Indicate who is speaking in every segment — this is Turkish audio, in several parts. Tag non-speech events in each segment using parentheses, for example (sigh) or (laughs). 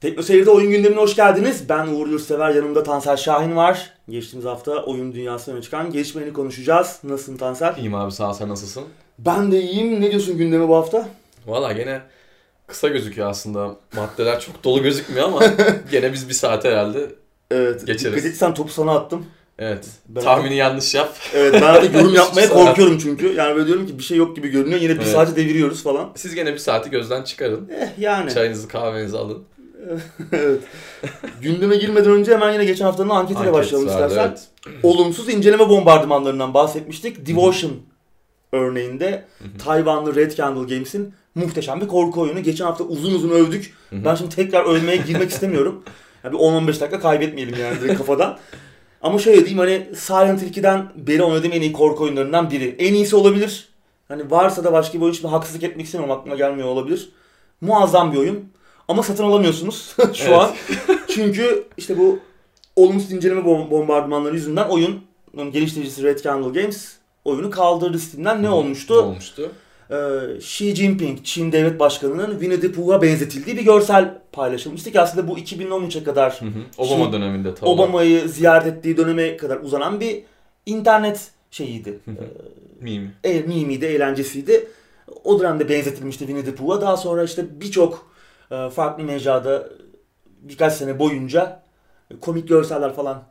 Speaker 1: Tekno Seyir'de oyun gündemine hoş geldiniz. Ben Uğur Yurtsever, yanımda Tansel Şahin var. Geçtiğimiz hafta oyun dünyasına öne çıkan gelişmelerini konuşacağız. Nasılsın Tansel?
Speaker 2: İyiyim abi sağ ol sen nasılsın?
Speaker 1: Ben de iyiyim. Ne diyorsun gündeme bu hafta?
Speaker 2: Valla gene kısa gözüküyor aslında. Maddeler çok dolu gözükmüyor ama (laughs) gene biz bir saat herhalde.
Speaker 1: Evet.
Speaker 2: Geçeriz.
Speaker 1: Dikkat etsen topu sana attım.
Speaker 2: Evet.
Speaker 1: Ben-
Speaker 2: Tahmini yanlış yap.
Speaker 1: Evet ben de yorum (laughs) yapmaya korkuyorum çünkü. Yani böyle diyorum ki bir şey yok gibi görünüyor. Yine bir
Speaker 2: Evet.
Speaker 1: saati deviriyoruz falan.
Speaker 2: Siz gene bir saati gözden çıkarın.
Speaker 1: Eh yani.
Speaker 2: Çayınızı kahvenizi alın. (laughs)
Speaker 1: evet. Gündeme girmeden önce hemen yine geçen haftanın anketiyle
Speaker 2: Anket
Speaker 1: başlayalım
Speaker 2: vardı,
Speaker 1: istersen.
Speaker 2: evet.
Speaker 1: Olumsuz inceleme bombardımanlarından bahsetmiştik. Devotion örneğinde. Tayvanlı Red Candle Games'in muhteşem bir korku oyunu. Geçen hafta uzun uzun övdük. Ben şimdi tekrar övmeye girmek istemiyorum. Yani bir 10-15 dakika kaybetmeyelim yani direkt kafadan. Ama şöyle diyeyim hani Silent Hill 2'den beri oynadığım en iyi korku oyunlarından biri. En iyisi olabilir. Hani varsa da başka bir oyun şimdi haksızlık etmek istemiyorum aklıma gelmiyor olabilir. Muazzam bir oyun. Ama satın alamıyorsunuz (laughs) şu
Speaker 2: Evet.
Speaker 1: an. Çünkü işte bu olumsuz inceleme bom- bombardımanları yüzünden oyunun geliştiricisi Red Candle Games oyunu kaldırdı Steam'den. Ne
Speaker 2: Ne
Speaker 1: olmuştu?
Speaker 2: olmuştu?
Speaker 1: Ee, Xi Jinping, Çin devlet başkanının Winnie the Pooh'a benzetildiği bir görsel paylaşılmıştı ki aslında bu 2013'e kadar
Speaker 2: Hı hı. Obama
Speaker 1: Şimdi
Speaker 2: döneminde tabii.
Speaker 1: Obama'yı ziyaret ettiği döneme kadar uzanan bir internet şeyiydi.
Speaker 2: Hı.
Speaker 1: Ee,
Speaker 2: Meme.
Speaker 1: e, mimiydi, eğlencesiydi. O dönemde benzetilmişti Winnie the Pooh'a. Daha sonra işte birçok farklı mecrada birkaç sene boyunca komik görseller falan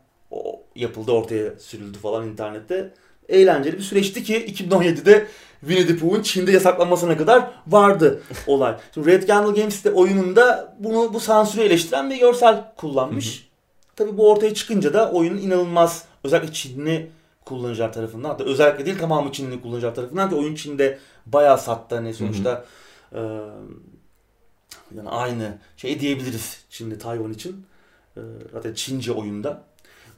Speaker 1: yapıldı, ortaya sürüldü falan internette. Eğlenceli bir süreçti ki 2017'de Winnie the Pooh'un Çin'de yasaklanmasına kadar vardı (laughs) olay. Şimdi Red Candle Games de oyununda bunu bu sansürü eleştiren bir görsel kullanmış. Tabii bu ortaya çıkınca da oyunun inanılmaz özellikle Çinli kullanıcılar tarafından hatta özellikle değil tamamı Çinli kullanıcılar tarafından ki oyun Çin'de bayağı sattı hani sonuçta e, yani aynı şey diyebiliriz Çin'de Tayvan için. E, zaten Çince oyunda.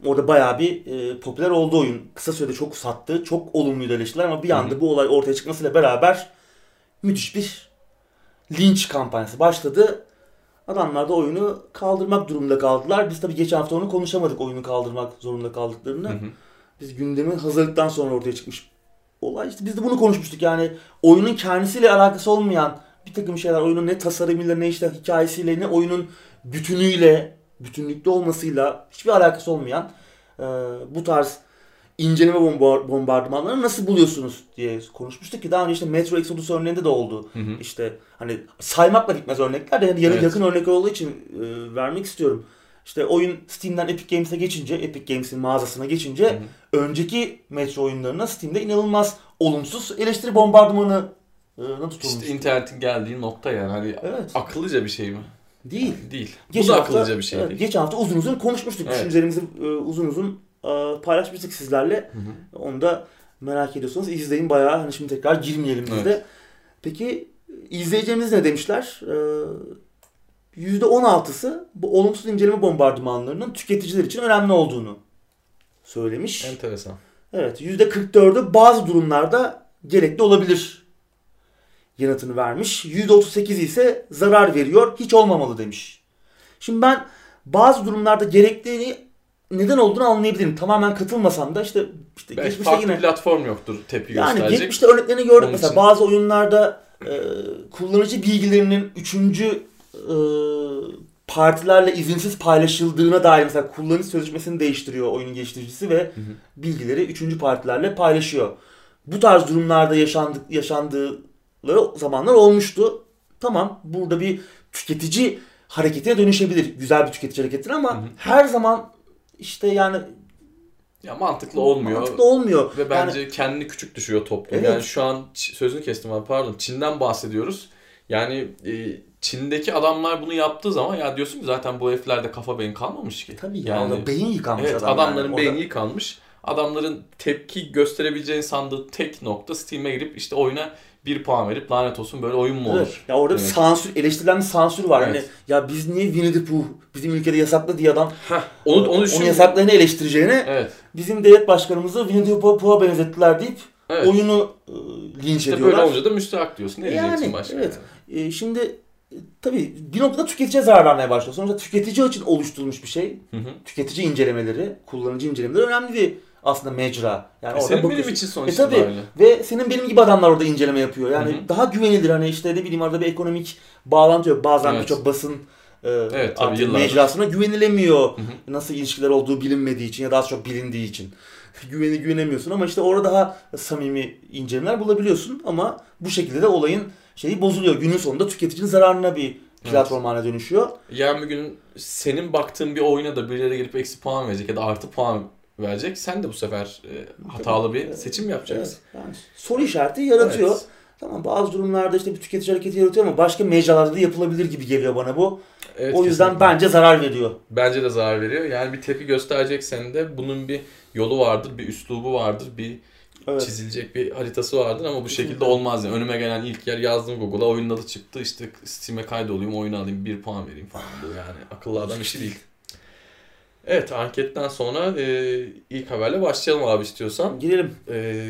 Speaker 1: Orada bayağı bir e, popüler oldu oyun. Kısa sürede çok sattı. Çok olumluydu eleştiriler ama bir anda bu olay ortaya çıkmasıyla beraber müthiş bir linç kampanyası başladı. Adamlar da oyunu kaldırmak durumunda kaldılar. Biz tabii geçen hafta onu konuşamadık oyunu kaldırmak zorunda kaldıklarını.
Speaker 2: Hı hı.
Speaker 1: Biz gündemin hazırlıktan sonra ortaya çıkmış olay. İşte biz de bunu konuşmuştuk yani oyunun kendisiyle alakası olmayan bir takım şeyler oyunun ne tasarımıyla ne işte hikayesiyle ne oyunun bütünüyle bütünlükte olmasıyla hiçbir alakası olmayan e, bu tarz inceleme bomba- bombardımanlarını nasıl buluyorsunuz diye konuşmuştuk ki daha önce işte Metro Exodus örneğinde de oldu.
Speaker 2: Hı hı.
Speaker 1: İşte hani saymakla bitmez örnekler de yani
Speaker 2: Evet.
Speaker 1: yakın örnek olduğu için e, vermek istiyorum. İşte oyun Steam'den Epic Games'e geçince, Epic Games'in mağazasına geçince
Speaker 2: Hı hı.
Speaker 1: önceki Metro oyunlarına Steam'de inanılmaz olumsuz eleştiri bombardımanı e, tutulmuş.
Speaker 2: İşte internetin geldiği nokta yani hani
Speaker 1: Evet.
Speaker 2: akıllıca bir şey mi?
Speaker 1: Değil.
Speaker 2: Değil.
Speaker 1: Geçen
Speaker 2: Bu da
Speaker 1: hafta-
Speaker 2: akıllıca bir şey
Speaker 1: evet,
Speaker 2: değil.
Speaker 1: Geçen hafta uzun uzun konuşmuştuk.
Speaker 2: Evet.
Speaker 1: Düşüncelerimizi e, uzun uzun e, paylaşmıştık sizlerle.
Speaker 2: Hı hı.
Speaker 1: Onu da merak ediyorsanız izleyin bayağı. Hani şimdi tekrar girmeyelim biz
Speaker 2: Evet.
Speaker 1: de. Peki izleyeceğimiz ne demişler? Ee, %16'sı bu olumsuz inceleme bombardımanlarının tüketiciler için önemli olduğunu söylemiş.
Speaker 2: Enteresan.
Speaker 1: Evet %44'ü bazı durumlarda gerekli olabilir yanıtını vermiş. %38 ise zarar veriyor hiç olmamalı demiş. Şimdi ben bazı durumlarda gerektiğini neden olduğunu anlayabilirim. Tamamen katılmasam da işte, işte
Speaker 2: Belki
Speaker 1: geçmişte
Speaker 2: farklı
Speaker 1: yine
Speaker 2: platform yoktur tepki
Speaker 1: yani
Speaker 2: gösterecek.
Speaker 1: geçmişte örneklerini gördük
Speaker 2: Onun
Speaker 1: mesela
Speaker 2: için.
Speaker 1: bazı oyunlarda e, kullanıcı bilgilerinin üçüncü e, partilerle izinsiz paylaşıldığına dair mesela kullanıcı sözleşmesini değiştiriyor oyunun geliştiricisi ve
Speaker 2: Hı hı.
Speaker 1: bilgileri üçüncü partilerle paylaşıyor. Bu tarz durumlarda yaşandık yaşandığı zamanlar olmuştu. Tamam burada bir tüketici hareketine dönüşebilir. Güzel bir tüketici hareketine ama
Speaker 2: Hı hı.
Speaker 1: her zaman işte yani
Speaker 2: Ya mantıklı olmuyor.
Speaker 1: mantıklı olmuyor.
Speaker 2: Ve
Speaker 1: Yani-
Speaker 2: bence kendini küçük düşürüyor toplum.
Speaker 1: Evet.
Speaker 2: Yani şu an sözünü kestim abi pardon. Çin'den bahsediyoruz. Yani e, Çin'deki adamlar bunu yaptığı zaman ya diyorsun ki zaten bu heriflerde kafa beyin kalmamış ki.
Speaker 1: Tabii ya
Speaker 2: Yani-
Speaker 1: beyin yıkanmış
Speaker 2: Evet
Speaker 1: adam
Speaker 2: adamların
Speaker 1: yani.
Speaker 2: beyni
Speaker 1: Orada-
Speaker 2: yıkanmış. Adamların tepki gösterebileceğini sandığı tek nokta Steam'e girip işte oyuna bir puan verip lanet olsun böyle oyun mu olur?
Speaker 1: Evet. Ya orada
Speaker 2: Evet.
Speaker 1: sansür, eleştirilen bir sansür var.
Speaker 2: Evet.
Speaker 1: Hani ya biz niye Winnie the Pooh bizim ülkede yasaklı diye adam
Speaker 2: Heh, onu, onu
Speaker 1: onu
Speaker 2: düşün.
Speaker 1: yasaklarını eleştireceğine
Speaker 2: Evet.
Speaker 1: bizim devlet başkanımızı Winnie the Pooh'a benzettiler deyip
Speaker 2: Evet.
Speaker 1: oyunu e, linç
Speaker 2: İşte
Speaker 1: ediyorlar.
Speaker 2: böyle olunca da müstahak diyorsun. Ne diyeceksin
Speaker 1: Yani,
Speaker 2: başka?
Speaker 1: evet. E, şimdi e, tabii bir noktada tüketiciye zarar vermeye başlıyor. Sonuçta tüketici için oluşturulmuş bir şey.
Speaker 2: Hı hı.
Speaker 1: Tüketici incelemeleri, kullanıcı incelemeleri önemli bir aslında mecra. Yani
Speaker 2: E,
Speaker 1: orada
Speaker 2: senin benim
Speaker 1: bakıyorsun.
Speaker 2: için
Speaker 1: E
Speaker 2: sonuçta
Speaker 1: tabii.
Speaker 2: böyle.
Speaker 1: Ve senin benim gibi adamlar orada inceleme yapıyor. Yani
Speaker 2: Hı hı.
Speaker 1: daha güvenilir hani işte ne bileyim arada bir ekonomik bağlantı yok. Bazen
Speaker 2: Evet.
Speaker 1: birçok basın e,
Speaker 2: Evet, tabii yıllardır.
Speaker 1: mecrasına güvenilemiyor.
Speaker 2: Hı hı.
Speaker 1: Nasıl ilişkiler olduğu bilinmediği için ya da az çok bilindiği için. Güveni güvenemiyorsun ama işte orada daha samimi incelemeler bulabiliyorsun ama bu şekilde de olayın şeyi bozuluyor. Günün sonunda tüketicinin zararına bir platform haline dönüşüyor.
Speaker 2: Yarın bir gün senin baktığın bir oyuna da birileri gelip eksi puan verecek ya da artı puan verecek. Sen de bu sefer e, hatalı bir seçim yapacaksın.
Speaker 1: Evet, yani soru işareti yaratıyor.
Speaker 2: Evet.
Speaker 1: Tamam bazı durumlarda işte bir tüketici hareketi yaratıyor ama başka mecralarda da yapılabilir gibi geliyor bana bu.
Speaker 2: Evet,
Speaker 1: o yüzden
Speaker 2: kesinlikle.
Speaker 1: bence zarar veriyor.
Speaker 2: Bence de zarar veriyor. Yani bir tepki göstereceksen de bunun bir yolu vardır, bir üslubu vardır, bir
Speaker 1: Evet.
Speaker 2: çizilecek bir haritası vardır ama bu şekilde olmaz yani. Önüme gelen ilk yer yazdım Google'a, oyunun adı çıktı. İşte Steam'e kaydolayım, oyunu alayım, bir puan vereyim falan. Bu yani akıllı adam işi değil. Evet, anketten sonra e, ilk haberle başlayalım abi istiyorsan.
Speaker 1: Girelim.
Speaker 2: E,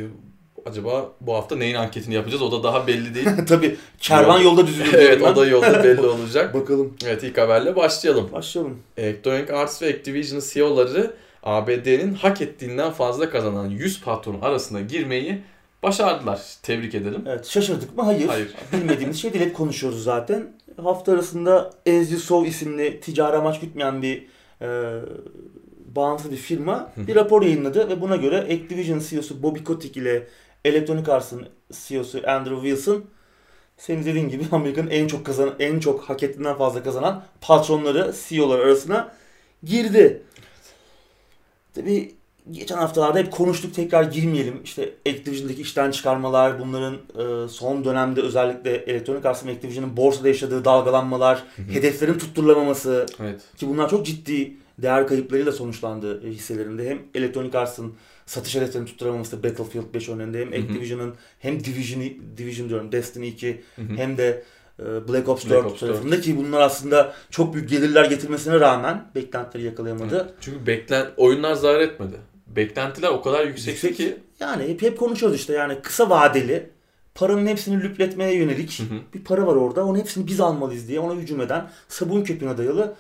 Speaker 2: acaba bu hafta neyin anketini yapacağız? O da daha belli değil. (laughs)
Speaker 1: Tabii kervan
Speaker 2: Yol-
Speaker 1: yolda düzülüyor. (laughs)
Speaker 2: evet, o da yolda belli (laughs) olacak.
Speaker 1: Bakalım.
Speaker 2: Evet, ilk haberle başlayalım.
Speaker 1: Başlayalım.
Speaker 2: Electronic Arts ve Activision'ın CEO'ları ABD'nin hak ettiğinden fazla kazanan 100 patronun arasına girmeyi başardılar. Tebrik ederim.
Speaker 1: Evet şaşırdık mı? Hayır.
Speaker 2: Hayır.
Speaker 1: Bilmediğimiz şey değil hep konuşuyoruz zaten. Hafta arasında As You Sow isimli ticari amaç gütmeyen bir e, bağımsız bir firma bir rapor yayınladı ve buna göre Activision CEO'su Bobby Kotick ile Electronic Arts'ın CEO'su Andrew Wilson senin dediğin gibi Amerika'nın en çok kazanan, en çok hak ettiğinden fazla kazanan patronları, CEO'lar arasına girdi. Tabii geçen haftalarda hep konuştuk tekrar girmeyelim. İşte Activision'daki işten çıkarmalar, bunların e, son dönemde özellikle Electronic Arts ve Activision'ın borsada yaşadığı dalgalanmalar, hedeflerin tutturulamaması
Speaker 2: Evet.
Speaker 1: ki bunlar çok ciddi değer kayıplarıyla sonuçlandı hisselerinde. Hem Electronic Arts'ın satış hedeflerini tutturamaması Battlefield 5 örneğinde hem
Speaker 2: Hı hı.
Speaker 1: Activision'ın hem Division, Division diyorum Destiny 2
Speaker 2: Hı hı.
Speaker 1: hem de e, Black Ops 4
Speaker 2: Black Ops 4.
Speaker 1: tarafında ki bunlar aslında çok büyük gelirler getirmesine rağmen beklentileri yakalayamadı.
Speaker 2: Çünkü beklen oyunlar zarar etmedi. Beklentiler o kadar yüksekti
Speaker 1: Yüksek.
Speaker 2: ki
Speaker 1: Yani hep, hep konuşuyoruz işte yani kısa vadeli paranın hepsini lüpletmeye yönelik
Speaker 2: Hı hı.
Speaker 1: bir para var orada. Onun hepsini biz almalıyız diye ona hücum eden sabun köpüğüne dayalı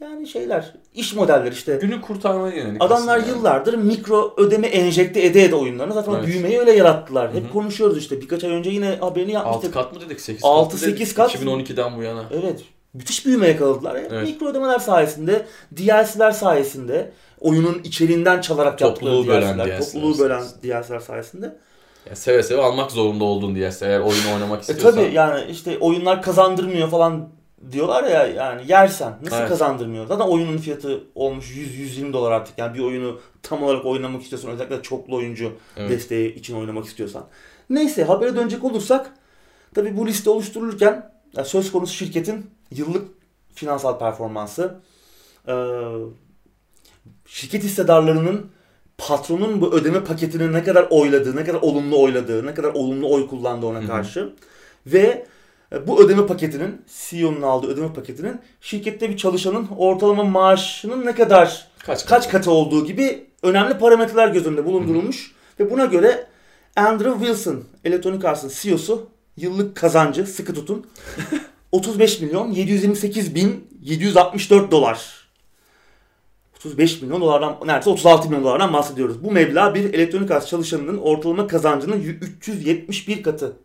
Speaker 1: yani şeyler iş modelleri işte.
Speaker 2: günü kurtarmaya yönelik.
Speaker 1: Adamlar
Speaker 2: yani.
Speaker 1: yıllardır mikro ödeme enjekte ede ede oyunlarını zaten
Speaker 2: Evet.
Speaker 1: büyümeyi öyle yarattılar. Hep
Speaker 2: Hı hı.
Speaker 1: konuşuyoruz işte. Birkaç ay önce yine haberini
Speaker 2: 6
Speaker 1: yapmıştık.
Speaker 2: kat mı dedik? 8
Speaker 1: Altı,
Speaker 2: kat mı dedik?
Speaker 1: sekiz kat.
Speaker 2: 2012'den bu yana.
Speaker 1: Evet. Müthiş büyüme yakaladılar. Hep
Speaker 2: Evet.
Speaker 1: Mikro ödemeler sayesinde, DLC'ler sayesinde, oyunun içeriğinden çalarak
Speaker 2: Topluluğu
Speaker 1: yaptıkları
Speaker 2: bölen
Speaker 1: DLC'ler, topluluğu bölen. DLC'ler sayesinde.
Speaker 2: Yani seve seve almak zorunda oldun diye eğer oyunu oynamak
Speaker 1: E
Speaker 2: istiyorsan.
Speaker 1: tabi yani işte oyunlar kazandırmıyor falan diyorlar ya yani yersen nasıl
Speaker 2: Evet.
Speaker 1: kazandırmıyor? Zaten oyunun fiyatı olmuş 100-120 dolar artık. Yani bir oyunu tam olarak oynamak istiyorsan özellikle çoklu oyuncu
Speaker 2: Evet.
Speaker 1: desteği için oynamak istiyorsan. Neyse habere dönecek olursak tabi bu liste oluşturulurken ya söz konusu şirketin yıllık finansal performansı eee, şirket hissedarlarının patronun bu ödeme paketini ne kadar oyladığı, ne kadar olumlu oyladığı, ne kadar olumlu oy kullandığı ona karşı ve e, bu ödeme paketinin CEO'nun aldığı ödeme paketinin şirkette bir çalışanın ortalama maaşının ne kadar
Speaker 2: Kaç
Speaker 1: kaç katı? olduğu gibi önemli parametreler göz önünde bulundurulmuş ve buna göre Andrew Wilson, Electronic Arts'ın CEO'su yıllık kazancı sıkı tutun (laughs) 35 milyon 728 bin 764 dolar. 35 milyon dolardan neredeyse 36 milyon dolardan bahsediyoruz. Bu meblağ bir Electronic Arts çalışanının ortalama kazancının 371 katı.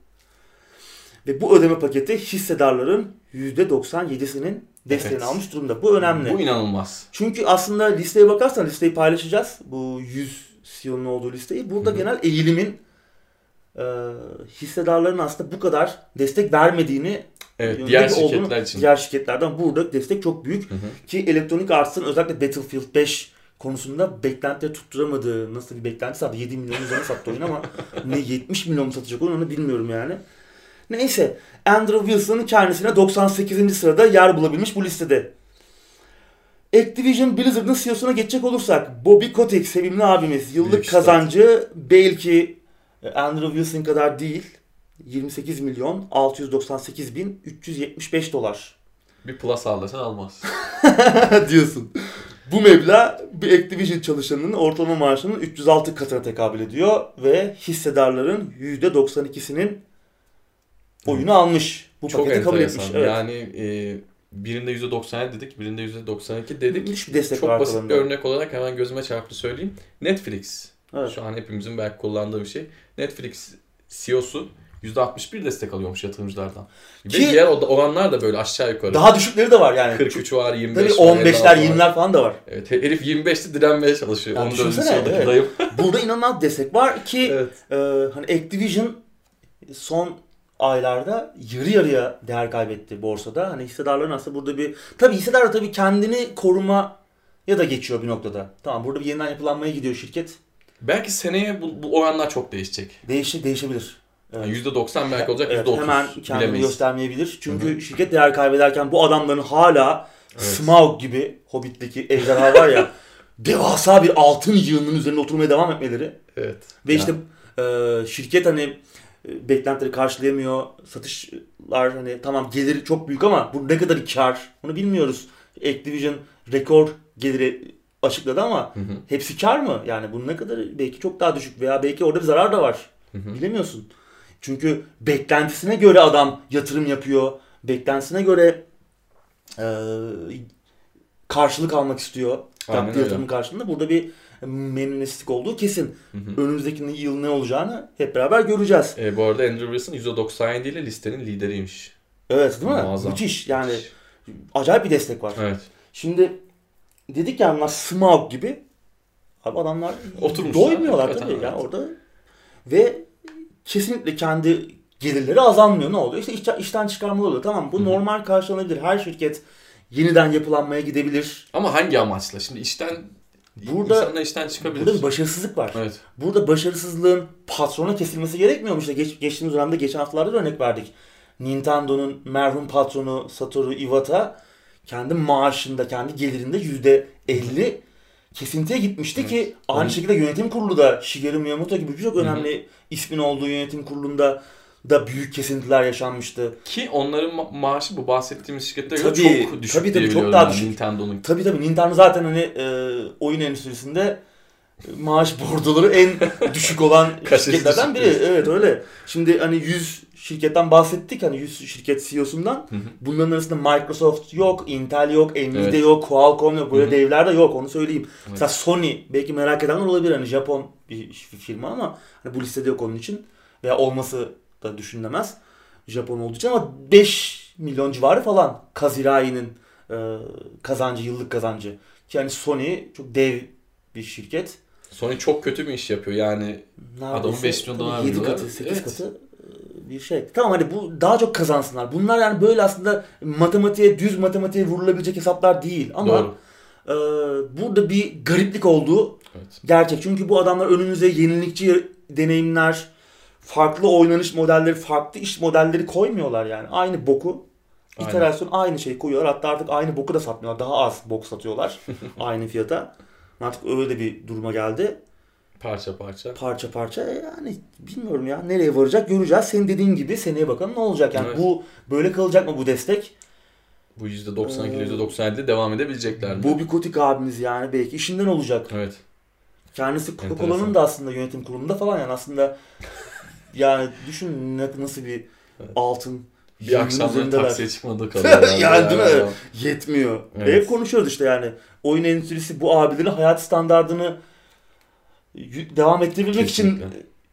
Speaker 1: Ve bu ödeme paketi hissedarların %97'sinin desteğini
Speaker 2: Evet.
Speaker 1: almış durumda. Bu önemli.
Speaker 2: Bu inanılmaz.
Speaker 1: Çünkü aslında listeye bakarsan listeyi paylaşacağız. Bu 100 CEO'nun olduğu listeyi. Burada
Speaker 2: Hı hı.
Speaker 1: genel eğilimin e, hissedarların aslında bu kadar destek vermediğini
Speaker 2: Evet, diğer
Speaker 1: bir olduğunu-
Speaker 2: şirketler için.
Speaker 1: Diğer şirketlerden burada destek çok büyük.
Speaker 2: Hı hı.
Speaker 1: Ki Electronic Arts'ın özellikle Battlefield 5 konusunda beklentileri tutturamadığı nasıl bir beklenti sattı. 7 milyon üzerine sattı oyun ama (laughs) ne 70 milyon mu satacak onu bilmiyorum yani. Neyse Andrew Wilson kendisine 98. sırada yer bulabilmiş bu listede. Activision Blizzard'ın CEO'suna geçecek olursak Bobby Kotick sevimli abimiz yıllık
Speaker 2: Büyük
Speaker 1: kazancı belki Andrew Wilson kadar değil 28 milyon 698 bin 375 dolar
Speaker 2: Bir plus al desen almaz. (laughs)
Speaker 1: diyorsun. Bu meblağ bir Activision çalışanının ortalama maaşının 306 katına tekabül ediyor ve hissedarların %92'sinin oyunu almış. Bu
Speaker 2: Çok
Speaker 1: paketi kabul etmiş. Evet.
Speaker 2: Yani e, birinde %97 dedik, birinde %92 dedik.
Speaker 1: Müthiş bir destek
Speaker 2: Çok basit bir örnek olarak hemen gözüme çarptı söyleyeyim. Netflix.
Speaker 1: Evet.
Speaker 2: Şu an hepimizin belki kullandığı bir şey. Netflix CEO'su %61 destek alıyormuş yatırımcılardan. Ve
Speaker 1: Ki-
Speaker 2: diğer o- oranlar da böyle aşağı yukarı.
Speaker 1: Daha düşükleri de var yani.
Speaker 2: 43 var, 25
Speaker 1: Tabii
Speaker 2: var.
Speaker 1: 15'ler
Speaker 2: 56 var.
Speaker 1: 20'ler falan da var.
Speaker 2: Evet, herif 25'te direnmeye çalışıyor.
Speaker 1: Ya
Speaker 2: 14.
Speaker 1: düşünsene, evet.
Speaker 2: dayım. (laughs)
Speaker 1: Burada inanılmaz destek var ki
Speaker 2: Evet.
Speaker 1: e, hani Activision son aylarda yarı yarıya değer kaybetti borsada. Hani hissedarların aslında burada bir tabii hissedarlar tabii kendini koruma ya da geçiyor bir noktada. Tamam burada bir yeniden yapılanmaya gidiyor şirket.
Speaker 2: Belki seneye bu, bu oranlar çok değişecek.
Speaker 1: Değişi, değişebilir. Evet.
Speaker 2: Yani %90 belki olacak,
Speaker 1: Evet,
Speaker 2: %30
Speaker 1: hemen kendini
Speaker 2: bilemeyiz.
Speaker 1: göstermeyebilir. Çünkü şirket değer kaybederken bu adamların hala
Speaker 2: Evet.
Speaker 1: Smaug gibi Hobbit'teki ejderha var ya (laughs) devasa bir altın yığınının üzerinde oturmaya devam etmeleri
Speaker 2: Evet.
Speaker 1: ve
Speaker 2: Ya.
Speaker 1: işte e, şirket hani e, beklentileri karşılayamıyor. Satışlar hani tamam gelir çok büyük ama bu ne kadar kar onu bilmiyoruz. Activision rekor geliri açıkladı ama
Speaker 2: Hı hı.
Speaker 1: hepsi kar mı? Yani bunun ne kadar belki çok daha düşük veya belki orada bir zarar da var.
Speaker 2: Hı hı.
Speaker 1: Bilemiyorsun. Çünkü beklentisine göre adam yatırım yapıyor. Beklentisine göre e, karşılık almak istiyor. Yaptığı yatırım karşılığında burada bir memnuniyetsizlik olduğu kesin.
Speaker 2: Hı hı.
Speaker 1: Önümüzdeki yıl ne olacağını hep beraber göreceğiz.
Speaker 2: E, bu arada Andrew Wilson %97 ile listenin lideriymiş.
Speaker 1: Evet değil mi?
Speaker 2: Muazzam.
Speaker 1: Müthiş. Yani acayip bir destek var.
Speaker 2: Evet.
Speaker 1: Şimdi dedik ya bunlar Smaug gibi. Abi adamlar
Speaker 2: Oturmuşlar.
Speaker 1: doymuyorlar
Speaker 2: Evet,
Speaker 1: tabii
Speaker 2: evet.
Speaker 1: ya orada. Ve kesinlikle kendi gelirleri azalmıyor. Ne oluyor? İşte işten, işten çıkarmalı oluyor. Tamam bu
Speaker 2: Hı hı.
Speaker 1: normal karşılanabilir. Her şirket yeniden yapılanmaya gidebilir.
Speaker 2: Ama hangi amaçla? Şimdi işten
Speaker 1: Burada-
Speaker 2: insanlar işten çıkabilir.
Speaker 1: Burada bir başarısızlık var.
Speaker 2: Evet.
Speaker 1: Burada başarısızlığın patrona kesilmesi gerekmiyor mu? İşte geç, geçtiğimiz dönemde geçen haftalarda da örnek verdik. Nintendo'nun merhum patronu Satoru Iwata kendi maaşında, kendi gelirinde yüzde 50 kesintiye gitmişti
Speaker 2: Evet.
Speaker 1: ki aynı
Speaker 2: Onun-
Speaker 1: şekilde yönetim kurulu da Shigeru Miyamoto gibi birçok önemli ismin olduğu yönetim kurulunda da büyük kesintiler yaşanmıştı.
Speaker 2: Ki onların ma- maaşı bu bahsettiğimiz şirketlere göre
Speaker 1: Tabii,
Speaker 2: çok düşük
Speaker 1: tabii, tabii, çok daha düşük.
Speaker 2: Nintendo'nun.
Speaker 1: Tabii tabii Nintendo zaten hani e, oyun endüstrisinde maaş bordoları en (laughs) düşük olan şirketlerden biri. Evet öyle. Şimdi hani 100 şirketten bahsettik hani 100 şirket CEO'sundan.
Speaker 2: Hı hı.
Speaker 1: Bunların arasında Microsoft yok, Intel yok, Nvidia
Speaker 2: Evet.
Speaker 1: yok, Qualcomm yok. Böyle
Speaker 2: Hı hı.
Speaker 1: devler de yok onu söyleyeyim.
Speaker 2: Evet.
Speaker 1: Mesela Sony belki merak edenler olabilir hani Japon bir firma ama hani bu listede yok onun için. Veya olması da düşünülemez. Japon olduğu için ama 5 milyon civarı falan Kazirai'nin e, kazancı, yıllık kazancı. Yani Sony çok dev bir şirket.
Speaker 2: Sony çok kötü bir iş yapıyor yani.
Speaker 1: Neredeyse
Speaker 2: beş milyon
Speaker 1: tabii
Speaker 2: dolar
Speaker 1: yedi
Speaker 2: veriyorlar.
Speaker 1: katı, 8
Speaker 2: Evet.
Speaker 1: katı e, bir şey. Tamam hani bu daha çok kazansınlar. Bunlar yani böyle aslında matematiğe, düz matematiğe vurulabilecek hesaplar değil. Ama
Speaker 2: Doğru.
Speaker 1: e, burada bir gariplik olduğu
Speaker 2: Evet.
Speaker 1: gerçek. Çünkü bu adamlar önümüze yenilikçi deneyimler, farklı oynanış modelleri, farklı iş modelleri koymuyorlar yani. Aynı boku, iterasyon aynı şey koyuyorlar. Hatta artık aynı boku da satmıyorlar. Daha az bok satıyorlar (laughs) aynı fiyata. Artık öyle bir duruma geldi.
Speaker 2: Parça parça.
Speaker 1: Parça parça E yani bilmiyorum ya nereye varacak göreceğiz. Senin dediğin gibi seneye bakalım ne olacak. Yani
Speaker 2: Evet.
Speaker 1: bu böyle kalacak mı bu destek?
Speaker 2: Bu %92
Speaker 1: Ee,
Speaker 2: %97'de devam edebilecekler mi?
Speaker 1: Bobby Kotick abimiz yani belki işinden olacak.
Speaker 2: Evet.
Speaker 1: Kendisi. Coca-Cola'nın da aslında yönetim kurulunda falan yani aslında (laughs) yani düşün nasıl bir
Speaker 2: Evet.
Speaker 1: altın
Speaker 2: Bir akşamları taksiye çıkmadığı kalıyor. (laughs)
Speaker 1: Yani değil mi? yetmiyor.
Speaker 2: Evet.
Speaker 1: Hep konuşuyoruz işte yani. Oyun endüstrisi bu abilerin hayat standartını devam ettirebilmek için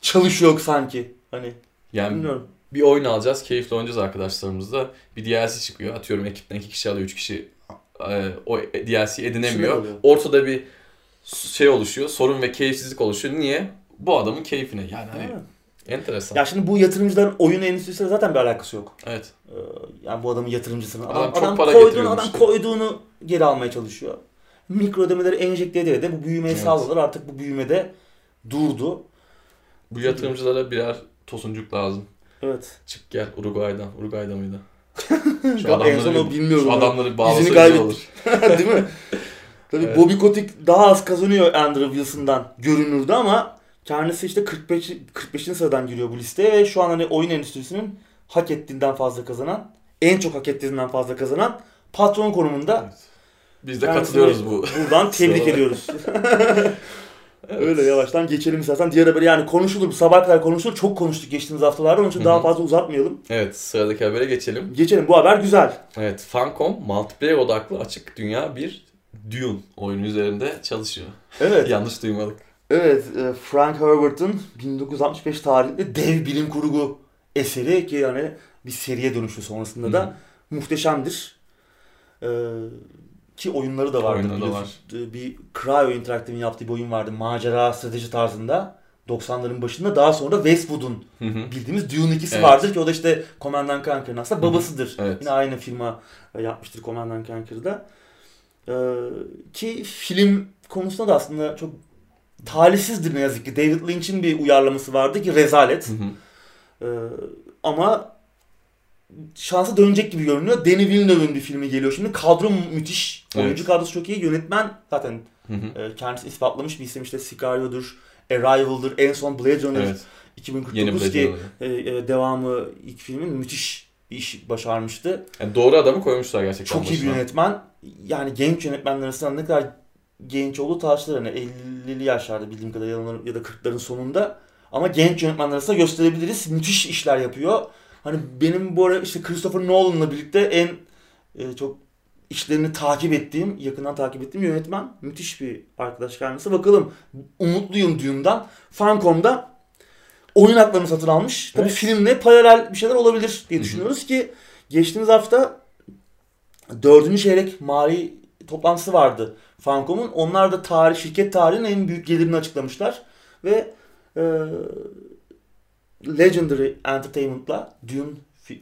Speaker 1: çalışıyor sanki. Hani
Speaker 2: Yani
Speaker 1: bilmiyorum.
Speaker 2: bir oyun alacağız, keyifli oynayacağız arkadaşlarımızla. Bir DLC çıkıyor. Atıyorum ekipten iki kişi alıyor, üç kişi e, o DLC
Speaker 1: İçinde
Speaker 2: edinemiyor. Ortada bir şey oluşuyor, sorun ve keyifsizlik oluşuyor. Niye? Bu adamın keyfine. Yani hani? Enteresan.
Speaker 1: Ya şimdi bu yatırımcıların oyun endüstrisiyle zaten bir alakası yok.
Speaker 2: Evet.
Speaker 1: Ee, Yani bu adamın yatırımcısının.
Speaker 2: Adam
Speaker 1: Adam,
Speaker 2: çok
Speaker 1: adam,
Speaker 2: para
Speaker 1: koyduğunu, adam koyduğunu geri almaya çalışıyor. Mikro ödemeleri enjekte ede de bu büyümeyi
Speaker 2: Evet.
Speaker 1: sağladılar. Artık bu büyümede durdu.
Speaker 2: Bu yatırımcılara birer tosuncuk lazım.
Speaker 1: Evet.
Speaker 2: Çık gel Uruguay'dan. Uruguay'da mıydı? (laughs)
Speaker 1: Ya en son o bilmiyorum.
Speaker 2: Şu adamları bağlasa güzel olur. (laughs)
Speaker 1: Değil mi? Tabii
Speaker 2: Evet.
Speaker 1: Bobby Kotick daha az kazanıyor Andrew Wilson'dan görünürdü ama kendisi işte 45 45. sıradan giriyor bu listeye ve şu an hani oyun endüstrisinin hak ettiğinden fazla kazanan, en çok hak ettiğinden fazla kazanan patron konumunda.
Speaker 2: Evet. Biz de
Speaker 1: Kendisine
Speaker 2: katılıyoruz bu.
Speaker 1: Buradan (laughs) tebrik ediyoruz. (laughs)
Speaker 2: Evet.
Speaker 1: Öyle yavaştan geçelim istersen. Diğer haberi yani konuşulur. Sabah kadar konuşulur. Çok konuştuk geçtiğimiz haftalarda. Onun için
Speaker 2: Hı
Speaker 1: daha fazla uzatmayalım.
Speaker 2: Evet sıradaki habere geçelim.
Speaker 1: Geçelim. Bu haber güzel.
Speaker 2: Evet Funcom multiplayer odaklı açık dünya bir Dune oyunu üzerinde çalışıyor.
Speaker 1: Evet. (laughs)
Speaker 2: Yanlış duymadık.
Speaker 1: Evet. e, Frank Herbert'ın 1965 tarihli dev bilim kurgu eseri ki yani bir seriye dönüşü sonrasında
Speaker 2: Hı
Speaker 1: da
Speaker 2: hı.
Speaker 1: muhteşemdir. Ee, ki oyunları da vardı.
Speaker 2: Oyunları da
Speaker 1: biliyorsun. Ee, Bir Cryo Interactive'in yaptığı bir oyun vardı. Macera strateji tarzında. 90'ların başında daha sonra Westwood'un
Speaker 2: Hı hı.
Speaker 1: bildiğimiz Dune 2'si
Speaker 2: Evet.
Speaker 1: vardır ki o da işte Command and Conquer'ın aslında
Speaker 2: Hı hı.
Speaker 1: babasıdır.
Speaker 2: Evet.
Speaker 1: Yine aynı firma e, yapmıştır Command and Conquer'da. Ee, ki film konusunda da aslında çok talihsizdir ne yazık ki. David Lynch'in bir uyarlaması vardı ki rezalet.
Speaker 2: Hı hı.
Speaker 1: Ee, ama şansa dönecek gibi görünüyor. Denis Villeneuve'ün bir filmi geliyor şimdi. Kadro müthiş.
Speaker 2: Evet.
Speaker 1: Oyuncu kadrosu çok iyi. Yönetmen zaten
Speaker 2: Hı hı.
Speaker 1: e, kendisi ispatlamış bir isim. İşte Sicario'dur, Arrival'dır, en son Blade Runner
Speaker 2: Evet.
Speaker 1: 2049
Speaker 2: Yeni Blade
Speaker 1: ki e, e, devamı ilk filmin müthiş bir iş başarmıştı.
Speaker 2: Yani doğru adamı koymuşlar gerçekten
Speaker 1: Çok iyi bir
Speaker 2: başına.
Speaker 1: yönetmen. Yani genç yönetmenler arasında ne kadar genç olduğu tartışılır. Hani 50'li yaşlarda bildiğim kadarıyla ya da 40'ların sonunda. Ama genç yönetmenler arasında gösterebiliriz. Müthiş işler yapıyor. Hani benim bu ara işte Christopher Nolan'la birlikte en e, çok işlerini takip ettiğim, yakından takip ettiğim yönetmen. Müthiş bir arkadaş kendisi. Bakalım umutluyum Dune'dan. Fancom'da oyun haklarını satın almış. Tabii
Speaker 2: Evet.
Speaker 1: filmle paralel bir şeyler olabilir diye düşünüyoruz ki geçtiğimiz hafta dördüncü çeyrek mali toplantısı vardı Fancom'un. Onlar da tarih, şirket tarihinin en büyük gelirini açıklamışlar. Ve e, Legendary Entertainment'la Dune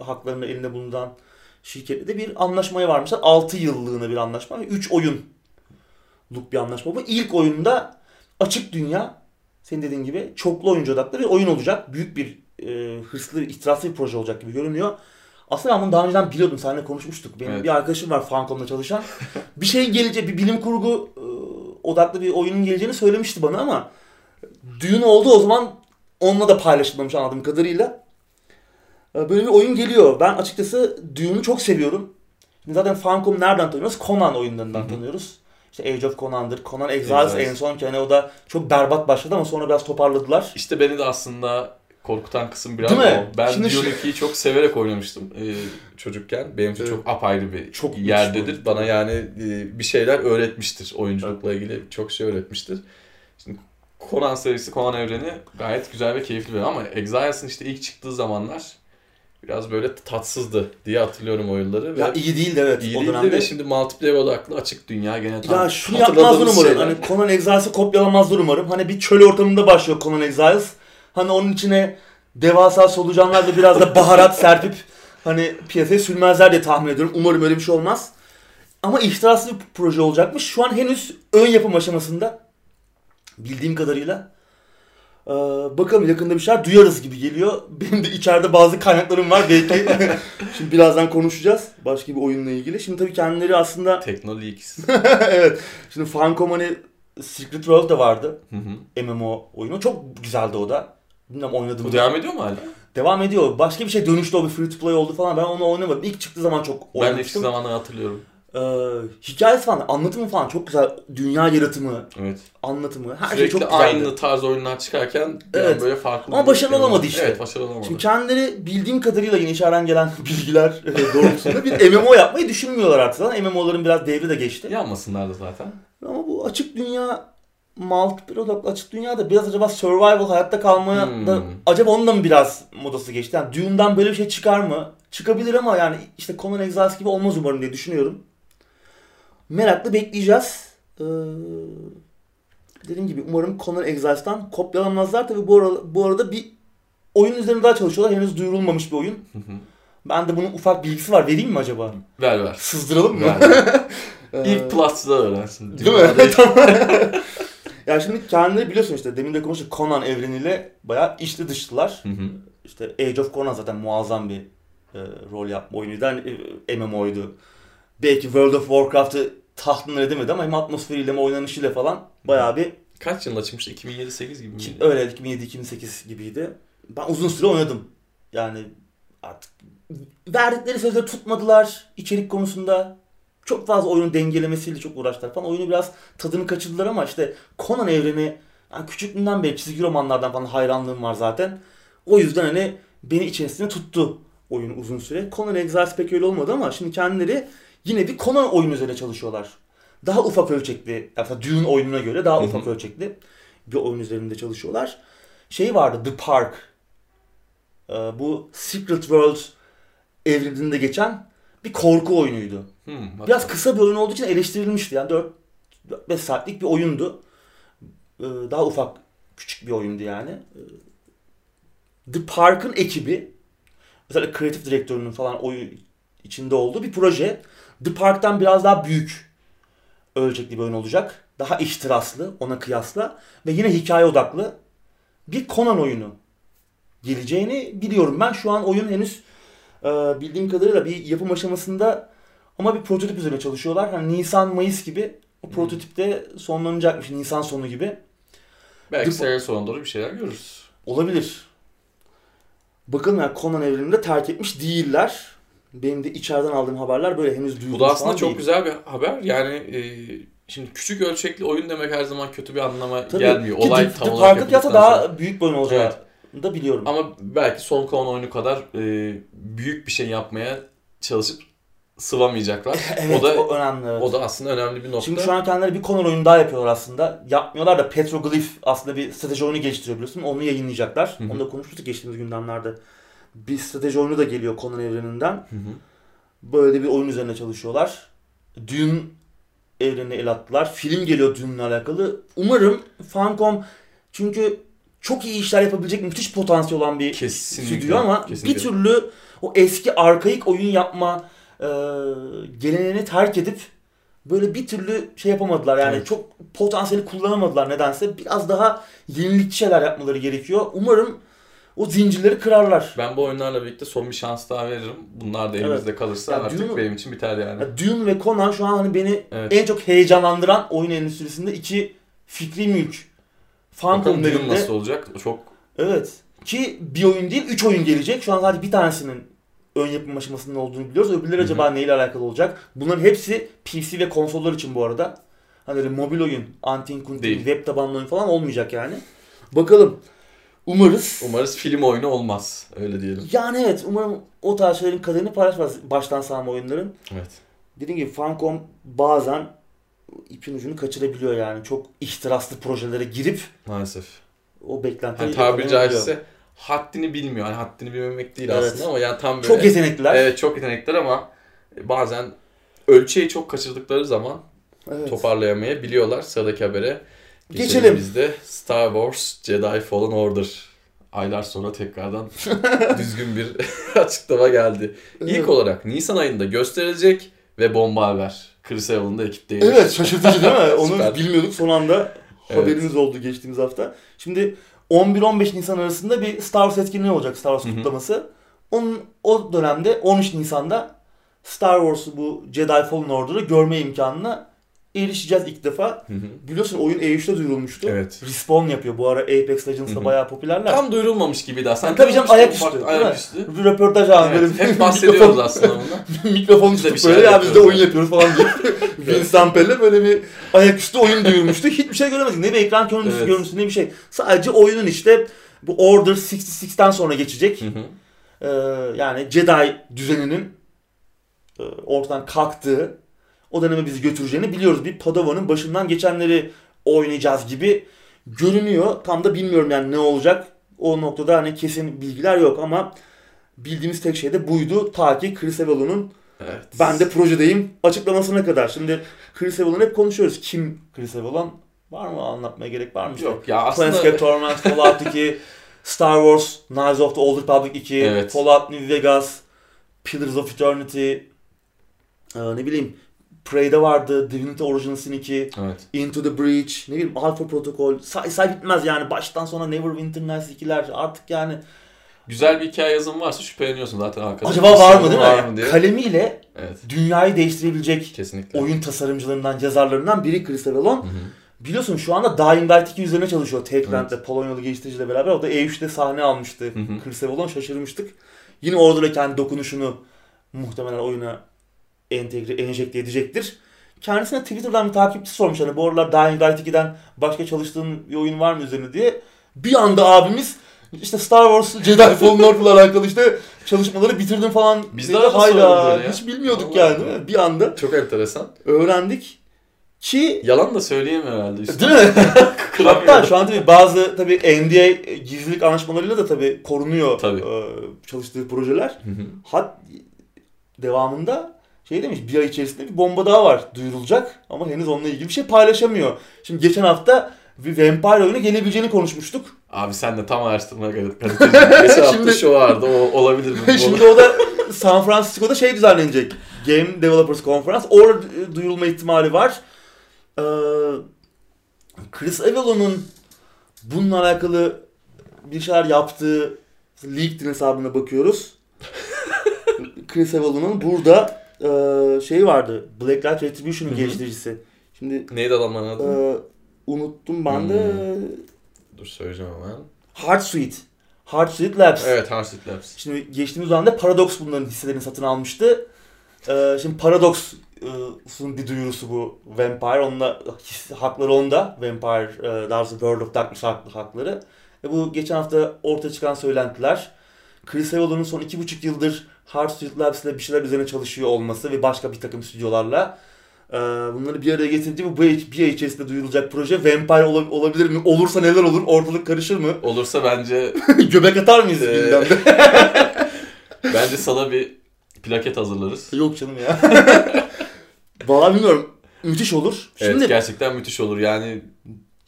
Speaker 1: haklarını elinde bulunan şirketle de bir anlaşmaya varmışlar. 6 yıllığına bir anlaşma ve 3 oyunluk bir anlaşma bu. İlk oyunda açık dünya senin dediğin gibi çoklu oyuncu odaklı bir oyun olacak. Büyük bir e, hırslı, ihtiraslı bir proje olacak gibi görünüyor. Aslında ben bunu daha önceden biliyordum. Seninle konuşmuştuk. Benim
Speaker 2: Evet.
Speaker 1: bir arkadaşım var Fancom'da çalışan. bir şey gelecek, bir bilim kurgu e, odaklı bir oyunun geleceğini söylemişti bana ama düğün oldu o zaman onunla da paylaşılmamış anladığım kadarıyla. E, Böyle bir oyun geliyor. Ben açıkçası düğünü çok seviyorum. Şimdi zaten Fancom nereden tanıyoruz? Conan oyunlarından tanıyoruz. İşte Age of Conan'dır. Conan Exiles
Speaker 2: Exiles.
Speaker 1: en son ki hani o da çok berbat başladı ama sonra biraz toparladılar.
Speaker 2: İşte beni de aslında korkutan kısım biraz
Speaker 1: Değil mi?
Speaker 2: o. Ben
Speaker 1: Şimdi şu-
Speaker 2: Dune 2'yi çok severek oynamıştım e, çocukken. Benim için
Speaker 1: Evet.
Speaker 2: çok apayrı bir
Speaker 1: Çok
Speaker 2: yerdedir.
Speaker 1: oyun.
Speaker 2: Bana yani e, bir şeyler öğretmiştir. Oyunculukla ilgili çok şey öğretmiştir. Şimdi Conan serisi, Conan evreni gayet güzel ve keyifli bir ama Exiles'ın işte ilk çıktığı zamanlar biraz böyle tatsızdı diye hatırlıyorum o yılları. Ve
Speaker 1: Ya iyi değildi evet
Speaker 2: iyi
Speaker 1: o
Speaker 2: değildi
Speaker 1: dönemde.
Speaker 2: ve şimdi multiplayer odaklı açık dünya gene tam
Speaker 1: Ya şunu yapmazlar umarım.
Speaker 2: şeyler.
Speaker 1: Hani Conan Exiles'ı kopyalamazlar umarım. Hani bir çöl ortamında başlıyor Conan Exiles. Hani onun içine devasa solucanlar ve biraz da baharat (laughs) serpip hani piyasaya sürmezler diye tahmin ediyorum. Umarım öyle bir şey olmaz. Ama ihtiraslı bir proje olacakmış. Şu an henüz ön yapım aşamasında. Bildiğim kadarıyla. Ee, bakalım yakında bir şeyler duyarız gibi geliyor. Benim de içeride bazı kaynaklarım var belki. (laughs) Şimdi birazdan konuşacağız. Başka bir oyunla ilgili. Şimdi tabii kendileri aslında
Speaker 2: Technoleaks. (laughs)
Speaker 1: evet. Şimdi Funcom hani Secret World da vardı.
Speaker 2: Hı hı.
Speaker 1: MMO oyunu. Çok güzeldi o da. Bilmem oynadım.
Speaker 2: Bu devam ediyor mu hala?
Speaker 1: Devam ediyor. Başka bir şey dönüştü o bir free to play oldu falan. Ben onu oynamadım. İlk çıktığı zaman çok
Speaker 2: Ben de ilk
Speaker 1: oynamıştım.
Speaker 2: zamanları hatırlıyorum.
Speaker 1: Ee, hikayesi falan, anlatımı falan çok güzel. Dünya yaratımı,
Speaker 2: Evet.
Speaker 1: anlatımı. Her şey
Speaker 2: Sürekli
Speaker 1: çok güzeldi.
Speaker 2: aynı tarz oyunlar çıkarken
Speaker 1: Evet.
Speaker 2: böyle farklı.
Speaker 1: Ama başarılı
Speaker 2: şey
Speaker 1: olamadı işte.
Speaker 2: Evet başarılı olamadı.
Speaker 1: Şimdi kendileri bildiğim kadarıyla yine içeriden gelen (laughs) bilgiler e, doğrultusunda bir MMO yapmayı düşünmüyorlar artık. MMO'ların biraz devri de geçti.
Speaker 2: Yanmasınlar da zaten.
Speaker 1: Ama bu açık dünya multiplayer odaklı açık dünyada biraz acaba survival hayatta kalmaya
Speaker 2: Hmm.
Speaker 1: da acaba onun da mı biraz modası geçti? Yani Dune'dan böyle bir şey çıkar mı? Çıkabilir ama yani işte Conan Exiles gibi olmaz umarım diye düşünüyorum. Merakla bekleyeceğiz. Ee, dediğim gibi umarım Conan Exiles'tan kopyalamazlar. Tabi bu arada, bu arada bir oyun üzerinde daha çalışıyorlar. Henüz duyurulmamış bir oyun.
Speaker 2: Hı hı.
Speaker 1: Ben de bunun ufak bilgisi var. Vereyim mi acaba?
Speaker 2: ver ver.
Speaker 1: Sızdıralım mı?
Speaker 2: ver. (laughs) İlk Plus'ta öğrensin.
Speaker 1: Değil mi? (laughs) tamam. (laughs) ya şimdi kendileri biliyorsun işte demin de konuştuk Conan evreniyle bayağı içli dıştılar.
Speaker 2: Hı hı.
Speaker 1: İşte Age of Conan zaten muazzam bir e, rol yapma oyunuydu. Hani, e, MMO'ydu. Belki World of Warcraft'ı tahtın edemedi ama hem atmosferiyle hem oynanışıyla falan bayağı bir
Speaker 2: Kaç yılında çıkmıştı? 2007-8 gibi miydi?
Speaker 1: öyle 2007-2008 gibiydi. Ben uzun süre oynadım. Yani artık verdikleri sözleri tutmadılar içerik konusunda. Çok fazla oyunun dengelemesiyle çok uğraştılar falan. Oyunu biraz tadını kaçırdılar ama işte Conan evreni yani küçüklüğümden beri çizgi romanlardan falan hayranlığım var zaten. O yüzden hani beni içerisine tuttu oyun uzun süre. Conan Exiles pek öyle olmadı ama şimdi kendileri yine bir Conan oyunu üzerine çalışıyorlar. Daha ufak ölçekli, mesela Dune oyununa göre daha ufak ölçekli bir oyun üzerinde çalışıyorlar. Şey vardı The Park. Ee, bu Secret World evreninde geçen bir korku oyunuydu.
Speaker 2: Hmm,
Speaker 1: Biraz kısa bir oyun olduğu için eleştirilmişti. Yani 4-5 saatlik bir oyundu. Ee, daha ufak, küçük bir oyundu yani. Ee, The Park'ın ekibi, mesela kreatif direktörünün falan oyun içinde olduğu bir proje. The Park'tan biraz daha büyük ölçekli bir oyun olacak. Daha ihtiraslı ona kıyasla ve yine hikaye odaklı bir Conan oyunu geleceğini biliyorum. Ben şu an oyun henüz e, bildiğim kadarıyla bir yapım aşamasında ama bir prototip üzerine çalışıyorlar. Hani Nisan Mayıs gibi o prototipte sonlanacakmış Nisan sonu gibi.
Speaker 2: Belki
Speaker 1: The-
Speaker 2: sene sonuna doğru bir şeyler görürüz.
Speaker 1: Olabilir. Bakalım yani Conan evreninde terk etmiş değiller. Benim de içeriden aldığım haberler böyle henüz duyulmuş
Speaker 2: Bu da aslında çok
Speaker 1: değil.
Speaker 2: güzel bir haber. Yani e, şimdi küçük ölçekli oyun demek her zaman kötü bir anlama
Speaker 1: Tabii.
Speaker 2: gelmiyor.
Speaker 1: Ki
Speaker 2: Olay
Speaker 1: The,
Speaker 2: tam olarak yapıldıktan sonra.
Speaker 1: daha büyük bir oyun olacağını da biliyorum.
Speaker 2: Ama belki son Conan oyunu kadar e, büyük bir şey yapmaya çalışıp sıvamayacaklar. (laughs)
Speaker 1: evet
Speaker 2: o da
Speaker 1: o önemli. evet.
Speaker 2: o da aslında önemli bir nokta.
Speaker 1: Şimdi şu an kendileri bir Conan oyunu daha yapıyorlar aslında. Yapmıyorlar da Petroglyph aslında bir strateji oyunu geliştiriyor biliyorsun. Onu yayınlayacaklar.
Speaker 2: Hı hı.
Speaker 1: Onu da konuşmuştuk geçtiğimiz gündemlerde. Bir strateji oyunu da geliyor Conan evreninden.
Speaker 2: Hı hı.
Speaker 1: Böyle bir oyun üzerine çalışıyorlar. Dune evrenine el attılar. Film geliyor Dune'la alakalı. Umarım Funcom çünkü çok iyi işler yapabilecek müthiş potansiyel olan bir
Speaker 2: Kesinlikle.
Speaker 1: stüdyo ama
Speaker 2: kesinlikle.
Speaker 1: bir türlü o eski arkaik oyun yapma e, geleneğini terk edip böyle bir türlü şey yapamadılar yani
Speaker 2: Evet.
Speaker 1: çok potansiyeli kullanamadılar nedense biraz daha yenilikçi şeyler yapmaları gerekiyor. Umarım o zincirleri kırarlar.
Speaker 2: Ben bu oyunlarla birlikte son bir şans daha veririm. Bunlar da elimizde kalırsa
Speaker 1: Ya
Speaker 2: artık
Speaker 1: Dune-
Speaker 2: benim için biter yani.
Speaker 1: Ya Dune ve Conan şu an hani beni
Speaker 2: Evet.
Speaker 1: en çok heyecanlandıran oyun endüstrisinde iki fikri mülk.
Speaker 2: Bakalım Dune
Speaker 1: elinde.
Speaker 2: nasıl olacak? Çok
Speaker 1: Evet. Ki bir oyun değil, üç oyun gelecek. Şu an sadece bir tanesinin ön yapım aşamasında olduğunu biliyoruz. Öbürleri acaba neyle alakalı olacak? Bunların hepsi PC ve konsollar için bu arada. Hani öyle mobil oyun, antin kuntin, web tabanlı oyun falan olmayacak yani. Bakalım. Umarız.
Speaker 2: umarız film oyunu olmaz. Öyle diyelim.
Speaker 1: Yani evet umarım o tarz şeylerin kaderini paylaşmaz baştan sağma oyunların.
Speaker 2: Evet.
Speaker 1: Dediğim gibi Funcom bazen ipin ucunu kaçırabiliyor yani. Çok ihtiraslı projelere girip
Speaker 2: Maalesef.
Speaker 1: o beklentiyi
Speaker 2: Hani tabiri caizse haddini bilmiyor. Hani haddini bilmemek değil
Speaker 1: Evet.
Speaker 2: aslında ama yani tam böyle.
Speaker 1: Çok yetenekliler.
Speaker 2: Evet çok yetenekler ama bazen ölçeği çok kaçırdıkları zaman
Speaker 1: Evet.
Speaker 2: toparlayamayabiliyorlar. Sıradaki habere geçelim,
Speaker 1: Geçelim.
Speaker 2: biz de. Star Wars Jedi Fallen Order. Aylar sonra tekrardan (laughs) düzgün bir (laughs) açıklama geldi.
Speaker 1: Evet.
Speaker 2: İlk olarak Nisan ayında gösterilecek ve bomba haber. Chris Evans da ekipteymiş.
Speaker 1: Evet şaşırtıcı değil mi? (laughs) Onu bilmiyorduk son anda
Speaker 2: Evet.
Speaker 1: haberimiz oldu geçtiğimiz hafta. Şimdi 11-15 Nisan arasında bir Star Wars etkinliği olacak Star Wars kutlaması. Onun o dönemde 13 Nisan'da Star Wars'u bu Jedi Fallen Order'ı görme imkanına erişeceğiz ilk defa.
Speaker 2: Hı hı.
Speaker 1: Biliyorsun oyun E3'te duyurulmuştu.
Speaker 2: Evet.
Speaker 1: Respawn yapıyor. Bu ara Apex Legends'da bayağı popülerler.
Speaker 2: Tam duyurulmamış gibiydi aslında.
Speaker 1: Yani tabii canım, ayaküstü,
Speaker 2: gibi? Ayaküstü.
Speaker 1: Bir röportaj abi
Speaker 2: Evet,
Speaker 1: böyle
Speaker 2: hep bahsediyoruz aslında bundan. (laughs)
Speaker 1: mikrofon
Speaker 2: de bir
Speaker 1: tutup
Speaker 2: şeyler
Speaker 1: böyle ya biz de oyun yapıyoruz falan deyip (laughs) (laughs) Vince Sampel'le böyle bir ayaküstü oyun duyurmuştu. Hiçbir şey göremedik. Ne bir ekran görüntüsü,
Speaker 2: Evet.
Speaker 1: görüntüsü ne bir şey. Sadece oyunun işte bu Order 66'ten sonra geçecek.
Speaker 2: Hı hı.
Speaker 1: Ee, yani Jedi düzeninin e, ortadan kalktığı o döneme bizi götüreceğini biliyoruz. Bir Padawan'ın başından geçenleri oynayacağız gibi görünüyor. Tam da bilmiyorum yani ne olacak. O noktada hani kesin bilgiler yok ama bildiğimiz tek şey de buydu. Ta ki Chris Avellon'un
Speaker 2: Evet.
Speaker 1: ben de projedeyim açıklamasına kadar. Şimdi Chris Avellon hep konuşuyoruz. Kim Chris Avellon? Var mı anlatmaya gerek var mı?
Speaker 2: Yok ya aslında
Speaker 1: Planescape Torment, Fallout 2, Star Wars, Knights of the Old Republic 2,
Speaker 2: Evet.
Speaker 1: Fallout New Vegas, Pillars of Eternity, ee, ne bileyim Prey'de vardı, Divinity Original Sin 2,
Speaker 2: Evet.
Speaker 1: Into the Breach, ne bileyim Alpha Protocol, say say bitmez yani baştan sona Neverwinter Nights 2'ler artık yani
Speaker 2: Güzel bir hikaye yazım varsa şüpheleniyorsun zaten arkada.
Speaker 1: acaba var mı değil mi?
Speaker 2: Var mı diye.
Speaker 1: Kalemiyle
Speaker 2: Evet.
Speaker 1: dünyayı değiştirebilecek
Speaker 2: Kesinlikle.
Speaker 1: oyun tasarımcılarından, yazarlarından biri Chris Avellon.
Speaker 2: Hı hı.
Speaker 1: Biliyorsun şu anda Dying Light 2 üzerine çalışıyor Techland'de Polonyalı geliştiriciyle beraber. O da E3'te sahne almıştı.
Speaker 2: Hı hı.
Speaker 1: Chris Avellon şaşırmıştık. Yine orada da kendi dokunuşunu muhtemelen oyuna entegre, enjekte edecektir. Kendisine Twitter'dan bir takipçi sormuş hani bu aralar Dying Light 2'den başka çalıştığın bir oyun var mı üzerine diye. Bir anda abimiz işte Star Wars Jedi (laughs) Fallen Order'la alakalı işte çalışmaları bitirdim falan.
Speaker 2: Biz de
Speaker 1: Hayda hiç bilmiyorduk
Speaker 2: Vallahi
Speaker 1: yani değil mi? Bir anda
Speaker 2: Çok enteresan.
Speaker 1: öğrendik. Ki
Speaker 2: Yalan da söyleyemiyor herhalde. Üstad.
Speaker 1: değil mi? (laughs) Hatta şu an tabii bazı tabii NDA gizlilik anlaşmalarıyla da tabii korunuyor
Speaker 2: Tabii.
Speaker 1: çalıştığı projeler.
Speaker 2: Hı hı.
Speaker 1: Hat devamında şey demiş bir ay içerisinde bir bomba daha var duyurulacak ama henüz onunla ilgili bir şey paylaşamıyor. Şimdi geçen hafta bir Vampire oyunu gelebileceğini konuşmuştuk.
Speaker 2: Abi sen de tam araştırma gazeteci. Geçen (laughs) hafta şu vardı o olabilir mi? (laughs)
Speaker 1: Şimdi o da San Francisco'da şey düzenlenecek. Game Developers Conference. Orada duyurulma ihtimali var. Ee, Chris Avellon'un bununla alakalı bir şeyler yaptığı LinkedIn hesabına bakıyoruz. (laughs) Chris Avellon'un burada e, şey vardı. Blacklight Retribution'un
Speaker 2: Hı hı.
Speaker 1: geliştiricisi. Şimdi
Speaker 2: Neydi adamların adı?
Speaker 1: e, unuttum ben de.
Speaker 2: Dur söyleyeceğim hemen.
Speaker 1: Hard Suite. Hard Suite Labs.
Speaker 2: Evet Harsit Labs.
Speaker 1: Şimdi geçtiğimiz dönemde Paradox bunların hisselerini satın almıştı. Ee, şimdi Paradox'un bir duyurusu bu Vampire. Onunla his- hakları onda. Vampire, e, daha doğrusu World of Darkness hakları. E, bu geçen hafta ortaya çıkan söylentiler. Chris Avellon'un son iki buçuk yıldır Hard Street Labs ile bir şeyler üzerine çalışıyor olması ve başka bir takım stüdyolarla e, bunları bir araya getirdiği bu bir bir ay içerisinde duyurulacak proje Vampire ola- olabilir mi? Olursa neler olur? Ortalık karışır mı?
Speaker 2: Olursa bence (laughs)
Speaker 1: Göbek atar mıyız
Speaker 2: Ee,
Speaker 1: gündemde? (laughs)
Speaker 2: bence sana bir plaket hazırlarız.
Speaker 1: Yok canım ya. (laughs) Vallahi bilmiyorum. Müthiş olur.
Speaker 2: Evet
Speaker 1: Şimdi
Speaker 2: gerçekten müthiş olur. Yani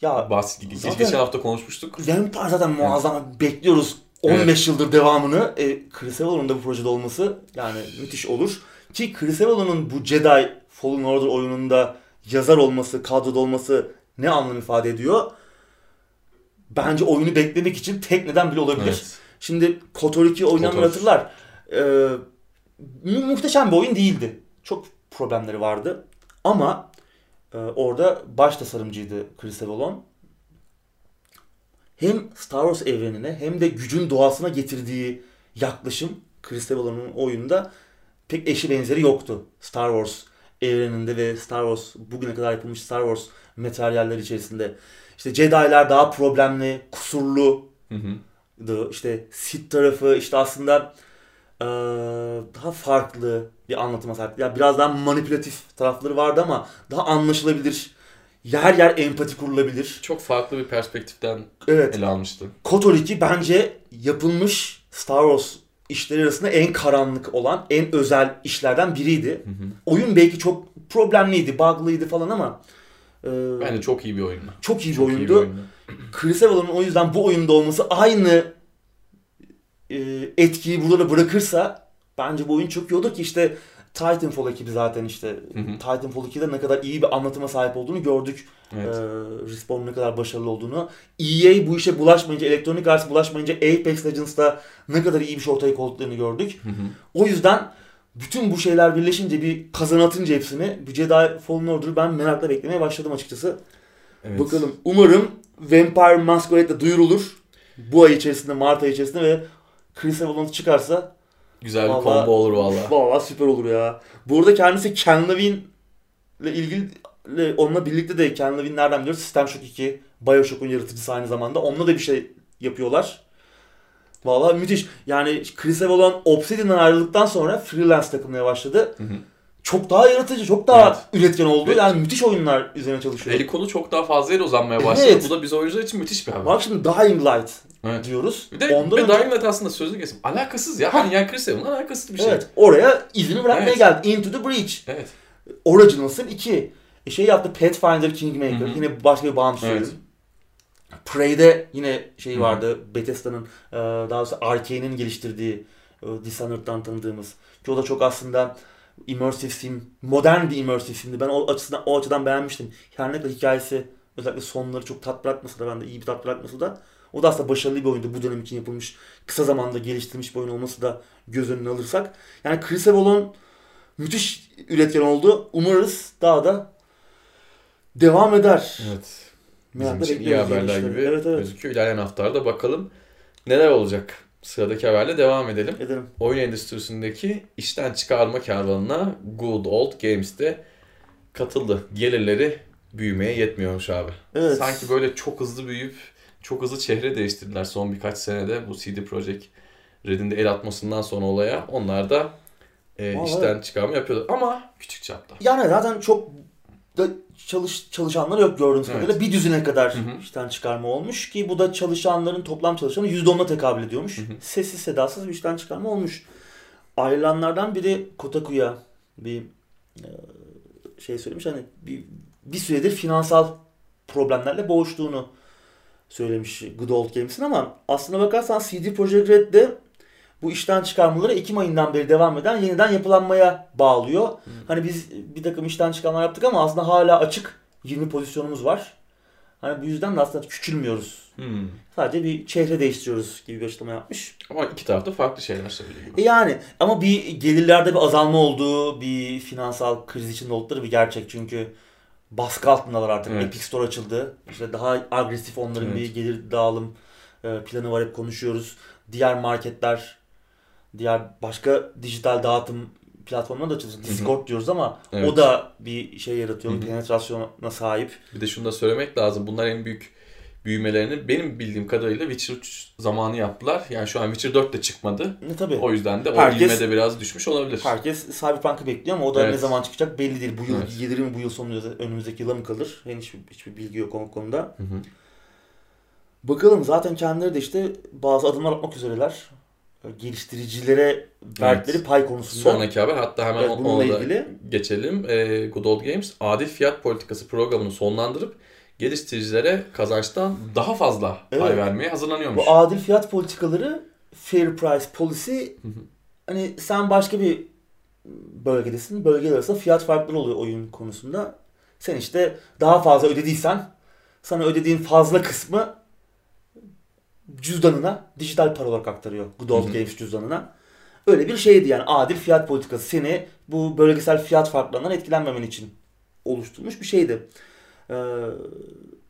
Speaker 1: ya
Speaker 2: bahs
Speaker 1: zaten-
Speaker 2: geçen hafta konuşmuştuk.
Speaker 1: Vampire zaten muazzam. Bekliyoruz 15 yıldır devamını. E, Chris Avellon'un da bu projede olması yani müthiş olur. Ki Chris Avellon'un bu Jedi Fallen Order oyununda yazar olması, kadroda olması ne anlam ifade ediyor? Bence oyunu beklemek için tek neden bile olabilir.
Speaker 2: Evet.
Speaker 1: Şimdi KOTOR 2 oynayanlar hatırlar. Ee, mu- muhteşem bir oyun değildi. Çok problemleri vardı. Ama e, orada baş tasarımcıydı Chris Avellon. Hem Star Wars evrenine hem de gücün doğasına getirdiği yaklaşım Chris Avellon'un oyunda pek eşi benzeri yoktu. Star Wars evreninde ve Star Wars bugüne kadar yapılmış Star Wars materyaller içerisinde. İşte Jedi'lar daha problemli, kusurlu,
Speaker 2: Hı hı.
Speaker 1: İşte Sith tarafı işte aslında daha farklı bir anlatıma sahip. Ya biraz daha manipülatif tarafları vardı ama daha anlaşılabilir. Yer yer empati kurulabilir.
Speaker 2: Çok farklı bir perspektiften
Speaker 1: Evet.
Speaker 2: ele almıştı.
Speaker 1: KOTOR 2 bence yapılmış Star Wars işleri arasında en karanlık olan, en özel işlerden biriydi.
Speaker 2: Hı hı.
Speaker 1: Oyun belki çok problemliydi, bug'lıydı falan ama eee,
Speaker 2: Bence çok iyi bir oyundu.
Speaker 1: çok iyi bir
Speaker 2: Çok iyi
Speaker 1: oyundu.
Speaker 2: bir oyundu.
Speaker 1: Chris Avellon'un o yüzden bu oyunda olması aynı e, etkiyi burada da bırakırsa bence bu oyun çok iyi olur ki işte Titanfall ekibi zaten işte
Speaker 2: Hı hı.
Speaker 1: Titanfall 2'de ne kadar iyi bir anlatıma sahip olduğunu gördük.
Speaker 2: Evet.
Speaker 1: Ee, Respawn'un ne kadar başarılı olduğunu. EA bu işe bulaşmayınca, Electronic Arts bulaşmayınca Apex Legends'da ne kadar iyi bir şey ortaya koyduklarını gördük.
Speaker 2: Hı hı.
Speaker 1: O yüzden bütün bu şeyler birleşince bir kazan atınca hepsini bu Jedi Fallen Order'ı ben merakla beklemeye başladım açıkçası.
Speaker 2: Evet.
Speaker 1: Bakalım. Umarım Vampire Masquerade'de duyurulur. Bu ay içerisinde, Mart ayı içerisinde ve Chris Avellon çıkarsa
Speaker 2: Güzel bir
Speaker 1: Vallahi-
Speaker 2: combo olur valla.
Speaker 1: vallahi süper olur ya. Bu arada kendisi Ken Levine ile ilgili onunla birlikte de Ken Levine nereden biliyoruz? System Shock 2, Bioshock'un yaratıcısı aynı zamanda. Onunla da bir şey yapıyorlar. Vallahi müthiş. Yani Chris Avellon Obsidian'dan ayrıldıktan sonra freelance takılmaya başladı.
Speaker 2: Hı hı.
Speaker 1: Çok daha yaratıcı, çok daha
Speaker 2: Evet.
Speaker 1: üretken oldu.
Speaker 2: Evet.
Speaker 1: Yani müthiş oyunlar üzerine çalışıyor.
Speaker 2: Eli kolu çok daha fazla yere uzanmaya başladı.
Speaker 1: Evet.
Speaker 2: Bu da biz oyuncular için müthiş bir haber.
Speaker 1: Bak şimdi Dying Light
Speaker 2: Evet.
Speaker 1: diyoruz.
Speaker 2: Bir de
Speaker 1: Ondan
Speaker 2: ve
Speaker 1: önce-
Speaker 2: Dying Light aslında sözlü kesim. Alakasız ya. Hani yani Chris Evan'la alakasız bir şey.
Speaker 1: Evet. Oraya izini bırakmaya
Speaker 2: Evet.
Speaker 1: geldi. Into the Breach.
Speaker 2: Evet.
Speaker 1: Originals'ın 2. E şey yaptı Pathfinder Kingmaker.
Speaker 2: Hı hı.
Speaker 1: Yine başka bir bağımsız
Speaker 2: Evet.
Speaker 1: oyun. Prey'de yine şey
Speaker 2: Hı hı.
Speaker 1: vardı. Bethesda'nın e, daha doğrusu Arkane'in geliştirdiği e, Dishonored'dan tanıdığımız. Ki o da çok aslında immersive sim, modern bir immersive simdi. Ben o açıdan o açıdan beğenmiştim. Her ne kadar hikayesi özellikle sonları çok tat bırakmasa da ben de iyi bir tat bırakmasa da o da aslında başarılı bir oyundu. Bu dönem için yapılmış, kısa zamanda geliştirilmiş bir oyun olması da göz önüne alırsak. Yani Chris Avellon müthiş üretken oldu. Umarız daha da devam eder.
Speaker 2: Evet. Bizim
Speaker 1: Merakla
Speaker 2: için iyi haberler gibi
Speaker 1: Evet evet.
Speaker 2: gözüküyor. İlerleyen haftalarda bakalım neler olacak. Sıradaki haberle devam edelim.
Speaker 1: Edelim.
Speaker 2: Oyun endüstrisindeki işten çıkarma kervanına Good Old Games de katıldı. Gelirleri büyümeye yetmiyormuş abi.
Speaker 1: Evet.
Speaker 2: Sanki böyle çok hızlı büyüyüp çok hızlı çehre değiştirdiler son birkaç senede bu CD Projekt Red'in de el atmasından sonra olaya. Onlar da e,
Speaker 1: Vallahi
Speaker 2: işten çıkarma yapıyorlar ama küçük çapta.
Speaker 1: Yani zaten çok da çalış çalışanları yok gördüğünüz
Speaker 2: Evet.
Speaker 1: kadarıyla. Bir düzine kadar
Speaker 2: Hı hı.
Speaker 1: işten çıkarma olmuş ki bu da çalışanların toplam çalışanın %10'una tekabül ediyormuş.
Speaker 2: Hı hı.
Speaker 1: Sessiz sedasız bir işten çıkarma olmuş. Ayrılanlardan biri Kotaku'ya bir e, şey söylemiş hani bir, bir süredir finansal problemlerle boğuştuğunu söylemiş Good Old Games'in ama aslına bakarsan CD Projekt Red de bu işten çıkarmaları Ekim ayından beri devam eden yeniden yapılanmaya bağlıyor. Hani biz bir takım işten çıkarmalar yaptık ama aslında hala açık 20 pozisyonumuz var. Hani bu yüzden de aslında küçülmüyoruz.
Speaker 2: Hmm.
Speaker 1: Sadece bir çehre değiştiriyoruz gibi bir açıklama yapmış.
Speaker 2: Ama iki tarafta farklı şeyler söylüyor.
Speaker 1: E yani ama bir gelirlerde bir azalma olduğu, bir finansal kriz içinde oldukları bir gerçek. Çünkü baskı altındalar artık.
Speaker 2: Evet.
Speaker 1: Epic Store açıldı. İşte daha agresif onların
Speaker 2: Evet.
Speaker 1: bir gelir dağılım e, planı var hep konuşuyoruz. Diğer marketler, diğer başka dijital dağıtım platformları da açıldı.
Speaker 2: hı.
Speaker 1: Discord diyoruz ama
Speaker 2: Evet.
Speaker 1: o da bir şey yaratıyor.
Speaker 2: Hı hı.
Speaker 1: Penetrasyona sahip.
Speaker 2: Bir de şunu da söylemek lazım. Bunlar en büyük büyümelerini benim bildiğim kadarıyla Witcher 3 zamanı yaptılar. Yani şu an Witcher 4 de çıkmadı.
Speaker 1: Ne tabii.
Speaker 2: O yüzden de o
Speaker 1: Herkes-
Speaker 2: ivme de biraz düşmüş olabilir.
Speaker 1: Herkes Cyberpunk'ı bekliyor ama o da
Speaker 2: Evet.
Speaker 1: ne zaman çıkacak belli değil. Bu yıl
Speaker 2: Evet.
Speaker 1: gelir mi bu yıl sonu ya da önümüzdeki yıla mı kalır? Henüz hiçbir, hiçbir bilgi yok o konuda.
Speaker 2: Hı hı.
Speaker 1: Bakalım zaten kendileri de işte bazı adımlar atmak üzereler. Geliştiricilere verdikleri pay konusunda.
Speaker 2: Sonraki haber hatta hemen
Speaker 1: Evet,
Speaker 2: o-
Speaker 1: bununla
Speaker 2: ona da
Speaker 1: ilgili.
Speaker 2: geçelim. Ee, Good Old Games adil fiyat politikası programını sonlandırıp geliştiricilere kazançtan daha fazla pay
Speaker 1: Evet.
Speaker 2: vermeye hazırlanıyormuş.
Speaker 1: Bu adil fiyat politikaları fair price policy
Speaker 2: Hı hı.
Speaker 1: hani sen başka bir bölgedesin. Bölgeler arasında fiyat farkları oluyor oyun konusunda. Sen işte daha fazla ödediysen sana ödediğin fazla kısmı cüzdanına dijital para olarak aktarıyor. Good Old
Speaker 2: Hı hı.
Speaker 1: Games cüzdanına. Öyle bir şeydi yani adil fiyat politikası seni bu bölgesel fiyat farklarından etkilenmemen için oluşturmuş bir şeydi. Ee,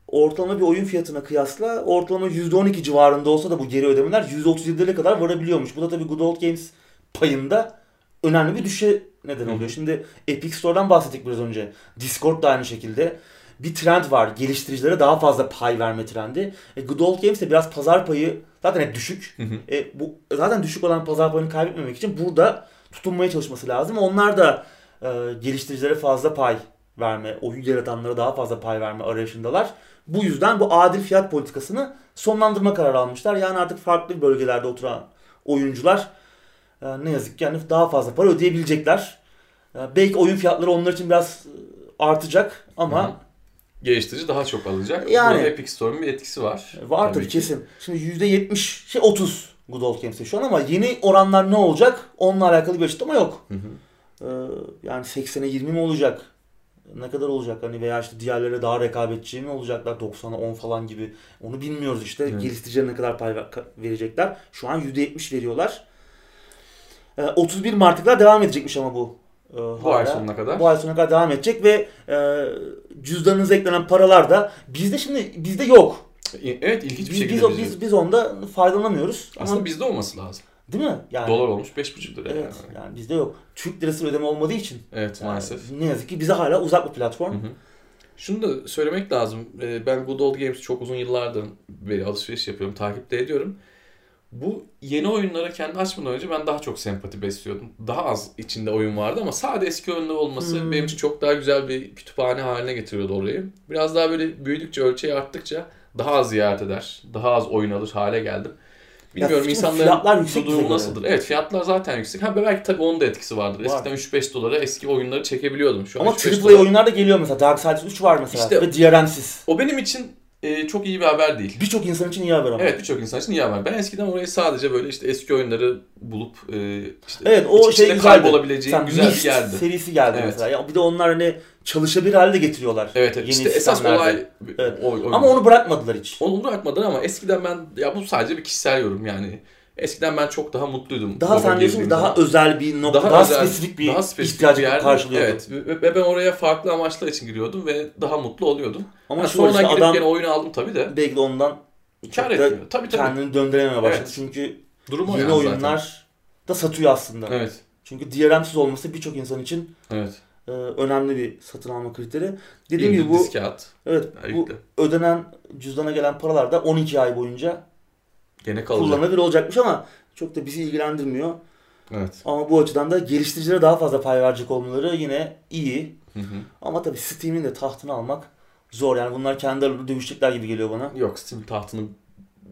Speaker 1: ortalama bir oyun fiyatına kıyasla ortalama %12 civarında olsa da bu geri ödemeler %37'lere kadar varabiliyormuş. Bu da tabii Good Old Games payında önemli bir düşe neden
Speaker 2: Hı hı.
Speaker 1: oluyor. Şimdi Epic Store'dan bahsettik biraz önce. Discord da aynı şekilde. Bir trend var. Geliştiricilere daha fazla pay verme trendi. E, Good Old Games de biraz pazar payı zaten hep düşük.
Speaker 2: Hı hı.
Speaker 1: E, bu zaten düşük olan pazar payını kaybetmemek için burada tutunmaya çalışması lazım. Onlar da e, geliştiricilere fazla pay verme, oyun yaratanlara daha fazla pay verme arayışındalar. Bu yüzden bu adil fiyat politikasını sonlandırma kararı almışlar. Yani artık farklı bölgelerde oturan oyuncular e, ne yazık ki yani daha fazla para ödeyebilecekler. E, belki oyun fiyatları onlar için biraz e, artacak ama
Speaker 2: Hı hı. Geliştirici daha çok alacak.
Speaker 1: Yani-
Speaker 2: Burada Epic Store'un bir etkisi var.
Speaker 1: Var tabii,
Speaker 2: ki.
Speaker 1: kesin. Şimdi %70, şey 30 Good Old Games'te şu an ama yeni oranlar ne olacak? Onunla alakalı bir açıklama yok.
Speaker 2: Hı hı.
Speaker 1: Ee, yani 80'e 20 mi olacak? Ne kadar olacak? Hani veya işte diğerlere daha rekabetçi mi olacaklar? 90'a 10 falan gibi. Onu bilmiyoruz işte.
Speaker 2: Evet.
Speaker 1: Geliştiricilere ne kadar pay verecekler? Şu an %70 veriyorlar. Ee, 31 Mart'lıklar devam edecekmiş ama bu. Ee,
Speaker 2: Bu ay sonuna kadar.
Speaker 1: Bu ay sonuna kadar devam edecek ve e, cüzdanınıza eklenen paralar da bizde şimdi bizde yok.
Speaker 2: Evet ilginç bir
Speaker 1: Biz,
Speaker 2: şekilde
Speaker 1: biz, biz, biz onda faydalanamıyoruz.
Speaker 2: Aslında
Speaker 1: Ama,
Speaker 2: bizde olması lazım.
Speaker 1: değil mi? Yani,
Speaker 2: Dolar olmuş 5,5 lira.
Speaker 1: Evet.
Speaker 2: Yani.
Speaker 1: Yani bizde yok. Türk lirası ödeme olmadığı için.
Speaker 2: Evet
Speaker 1: yani
Speaker 2: maalesef.
Speaker 1: ne yazık ki bize hala uzak bir platform.
Speaker 2: Hı hı. Şunu da söylemek lazım. Ee, Ben Good Old Games çok uzun yıllardır beri alışveriş yapıyorum, takipte ediyorum. Bu yeni oyunlara kendi açmadan önce ben daha çok sempati besliyordum. Daha az içinde oyun vardı ama sadece eski oyunlar olması
Speaker 1: Hmm.
Speaker 2: benim için çok daha güzel bir kütüphane haline getiriyordu orayı. Biraz daha böyle büyüdükçe, ölçeği arttıkça daha az ziyaret eder, daha az oyun alır hale geldim. Bilmiyorum
Speaker 1: çünkü
Speaker 2: insanların
Speaker 1: fiyatlar yüksek
Speaker 2: bu durumu nasıldır? Evet fiyatlar zaten yüksek. Ha belki tabii onun da etkisi vardır.
Speaker 1: Var.
Speaker 2: Eskiden 3-5 dolara eski oyunları çekebiliyordum. Şu an
Speaker 1: Ama
Speaker 2: 3-5
Speaker 1: AAA
Speaker 2: dolara-
Speaker 1: oyunlar da geliyor mesela. Darksiders 3 var mesela.
Speaker 2: İşte-
Speaker 1: ve DRM'siz.
Speaker 2: O benim için e, çok iyi bir haber değil.
Speaker 1: Birçok insan için iyi haber ama.
Speaker 2: Evet birçok insan için iyi haber. Ben eskiden orayı sadece böyle işte eski oyunları bulup e, işte
Speaker 1: Evet o
Speaker 2: iç
Speaker 1: şey
Speaker 2: kaybolabileceğin
Speaker 1: Sen
Speaker 2: güzel bir yerdi.
Speaker 1: serisi geldi
Speaker 2: Evet.
Speaker 1: mesela. Ya bir de onlar hani çalışabilir halde getiriyorlar.
Speaker 2: Evet, evet.
Speaker 1: Yeni
Speaker 2: işte esas olay
Speaker 1: Evet.
Speaker 2: o, oyun.
Speaker 1: Ama onu bırakmadılar hiç.
Speaker 2: onu bırakmadılar ama eskiden ben ya bu sadece bir kişisel yorum yani. Eskiden ben çok daha mutluydum.
Speaker 1: Daha
Speaker 2: Oraya
Speaker 1: sen diyorsun ki
Speaker 2: girdiğim
Speaker 1: daha özel bir nokta, daha,
Speaker 2: özel,
Speaker 1: spesifik bir
Speaker 2: daha spesifik
Speaker 1: ihtiyacı
Speaker 2: bir
Speaker 1: karşılıyordu.
Speaker 2: Evet ve, ben oraya farklı amaçlar için giriyordum ve daha mutlu oluyordum.
Speaker 1: Ama şu
Speaker 2: sonra
Speaker 1: işte
Speaker 2: girip
Speaker 1: adam
Speaker 2: gene oyunu aldım tabii de.
Speaker 1: belki de ondan
Speaker 2: Kar etmiyor. Tabii tabii.
Speaker 1: kendini döndürememeye başladı.
Speaker 2: Evet.
Speaker 1: Çünkü
Speaker 2: Durum o
Speaker 1: yeni
Speaker 2: yani
Speaker 1: oyunlar
Speaker 2: zaten.
Speaker 1: da satıyor aslında.
Speaker 2: Evet.
Speaker 1: Çünkü DRM'siz olması birçok insan için
Speaker 2: Evet.
Speaker 1: e, önemli bir satın alma kriteri. Dediğim gibi bu
Speaker 2: disk kağıt.
Speaker 1: evet bu ödenen cüzdana gelen paralar da 12 ay boyunca
Speaker 2: Gene kalacak.
Speaker 1: kullanılabilir olacakmış ama çok da bizi ilgilendirmiyor.
Speaker 2: Evet.
Speaker 1: Ama bu açıdan da geliştiricilere daha fazla pay verecek olmaları yine iyi.
Speaker 2: Hı hı.
Speaker 1: Ama tabii Steam'in de tahtını almak zor. Yani bunlar kendi aralarında dövüşecekler gibi geliyor bana.
Speaker 2: Yok Steam tahtını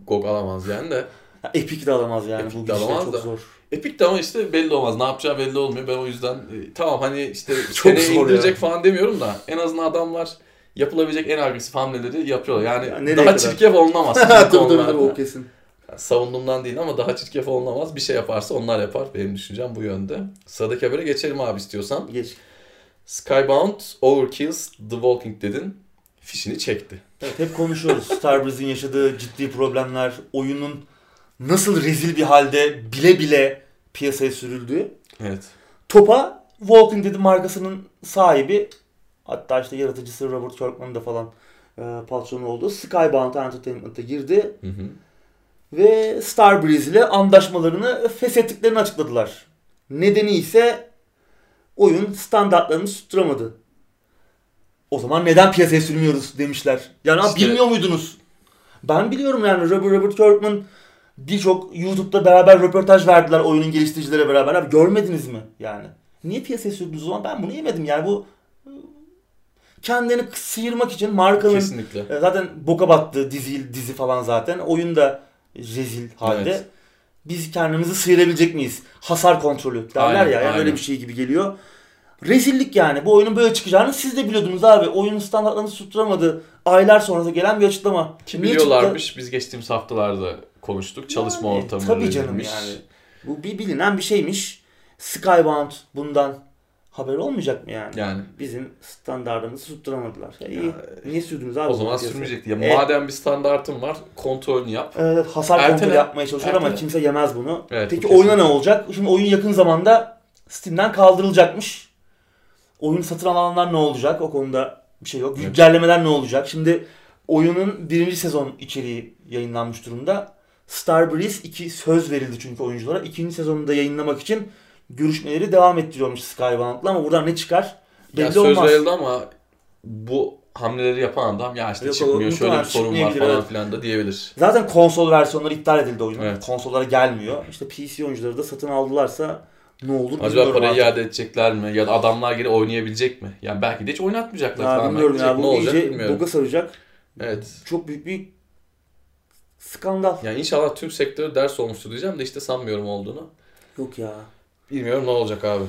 Speaker 2: GOG alamaz yani de.
Speaker 1: Ya Epic de alamaz yani.
Speaker 2: Epic
Speaker 1: Bu
Speaker 2: de alamaz
Speaker 1: çok
Speaker 2: da.
Speaker 1: zor.
Speaker 2: Epic de ama işte belli olmaz. Ne yapacağı belli olmuyor. Ben o yüzden e, tamam hani işte (laughs)
Speaker 1: Çok
Speaker 2: seneye indirecek
Speaker 1: ya.
Speaker 2: falan demiyorum da en azından adamlar yapılabilecek en agresif hamleleri yapıyorlar. Yani
Speaker 1: Ya nereye
Speaker 2: daha
Speaker 1: kadar?
Speaker 2: çirkef olunamaz. (laughs)
Speaker 1: tabii tabii o kesin.
Speaker 2: Yani savunduğumdan değil ama daha çirkef olunamaz. Bir şey yaparsa onlar yapar. Benim düşüncem bu yönde. Sıradaki habere geçelim abi istiyorsan.
Speaker 1: Geç.
Speaker 2: Skybound Overkills The Walking Dead'in fişini çekti.
Speaker 1: Evet hep konuşuyoruz. (laughs) Starbreeze'in yaşadığı ciddi problemler, oyunun nasıl rezil bir halde bile bile piyasaya sürüldüğü.
Speaker 2: Evet.
Speaker 1: Topa Walking Dead markasının sahibi hatta işte yaratıcısı Robert Kirkman'ın da falan e, patronu olduğu Skybound Entertainment'a girdi
Speaker 2: Hı hı.
Speaker 1: Ve Starbreeze ile anlaşmalarını feshettiklerini açıkladılar. Nedeni ise oyun standartlarını tutturamadı. O zaman neden piyasaya sürmüyoruz demişler. Yani
Speaker 2: İşte-
Speaker 1: bilmiyor muydunuz? Ben biliyorum yani Robert, Robert Kirkman birçok YouTube'da beraber röportaj verdiler oyunun geliştiricilere beraber. Abi görmediniz mi yani? Niye piyasaya sürdünüz o zaman? Ben bunu yemedim yani bu kendini sıyırmak için markanın
Speaker 2: Kesinlikle.
Speaker 1: e, Zaten boka battı dizi, dizi falan zaten. Oyun da rezil halde.
Speaker 2: Evet.
Speaker 1: Biz kendimizi sıyırabilecek miyiz? Hasar kontrolü derler
Speaker 2: Aynen,
Speaker 1: ya. Yani
Speaker 2: aynen.
Speaker 1: öyle bir şey gibi geliyor. Rezillik yani. Bu oyunun böyle çıkacağını siz de biliyordunuz abi. Oyunun standartlarını tutturamadı. Aylar sonrası gelen bir açıklama.
Speaker 2: Ki
Speaker 1: Niye
Speaker 2: biliyorlarmış. Biz geçtiğimiz haftalarda konuştuk. Çalışma
Speaker 1: Yani,
Speaker 2: ortamı
Speaker 1: Tabii canım yani. Bu bir bilinen bir şeymiş. Skybound bundan haber olmayacak mı yani?
Speaker 2: Yani
Speaker 1: Bizim standartımızı tutturamadılar. Ya iyi. Niye sürdünüz abi?
Speaker 2: o zaman
Speaker 1: piyasaya?
Speaker 2: sürmeyecekti. Ya,
Speaker 1: Evet.
Speaker 2: Madem bir standartın var kontrolünü yap.
Speaker 1: Evet, hasar
Speaker 2: Ertele.
Speaker 1: kontrolü yapmaya çalışıyor ama kimse yemez bunu.
Speaker 2: Evet,
Speaker 1: Peki
Speaker 2: bu
Speaker 1: oyuna ne olacak? Şimdi oyun yakın zamanda Steam'den kaldırılacakmış. Oyun satın alanlar ne olacak? O konuda bir şey yok.
Speaker 2: Evet.
Speaker 1: Güncellemeler ne olacak? Şimdi oyunun birinci sezon içeriği yayınlanmış durumda. Starbreeze 2 söz verildi çünkü oyunculara. İkinci sezonunu da yayınlamak için görüşmeleri devam ettiriyormuş Skybound'la ama buradan ne çıkar? Belli
Speaker 2: Ya söz
Speaker 1: olmaz.
Speaker 2: verildi ama bu hamleleri yapan adam ya işte
Speaker 1: Yok,
Speaker 2: çıkmıyor şöyle bir sorun var falan
Speaker 1: evet.
Speaker 2: filan da diyebilir.
Speaker 1: Zaten konsol versiyonları iptal edildi oyunun.
Speaker 2: Evet.
Speaker 1: Konsollara gelmiyor. İşte PC oyuncuları da satın aldılarsa ne olur
Speaker 2: Acaba parayı
Speaker 1: artık.
Speaker 2: iade edecekler mi? Ya da adamlar geri oynayabilecek mi? Yani belki de hiç oynatmayacaklar
Speaker 1: Ya
Speaker 2: falan.
Speaker 1: bilmiyorum ya
Speaker 2: ne
Speaker 1: bu
Speaker 2: olacak
Speaker 1: iyice
Speaker 2: bilmiyorum.
Speaker 1: boga saracak.
Speaker 2: Evet.
Speaker 1: Çok büyük bir skandal.
Speaker 2: Yani inşallah tüm sektörü ders olmuştur diyeceğim de işte sanmıyorum olduğunu.
Speaker 1: Yok ya.
Speaker 2: Bilmiyorum ne olacak abi.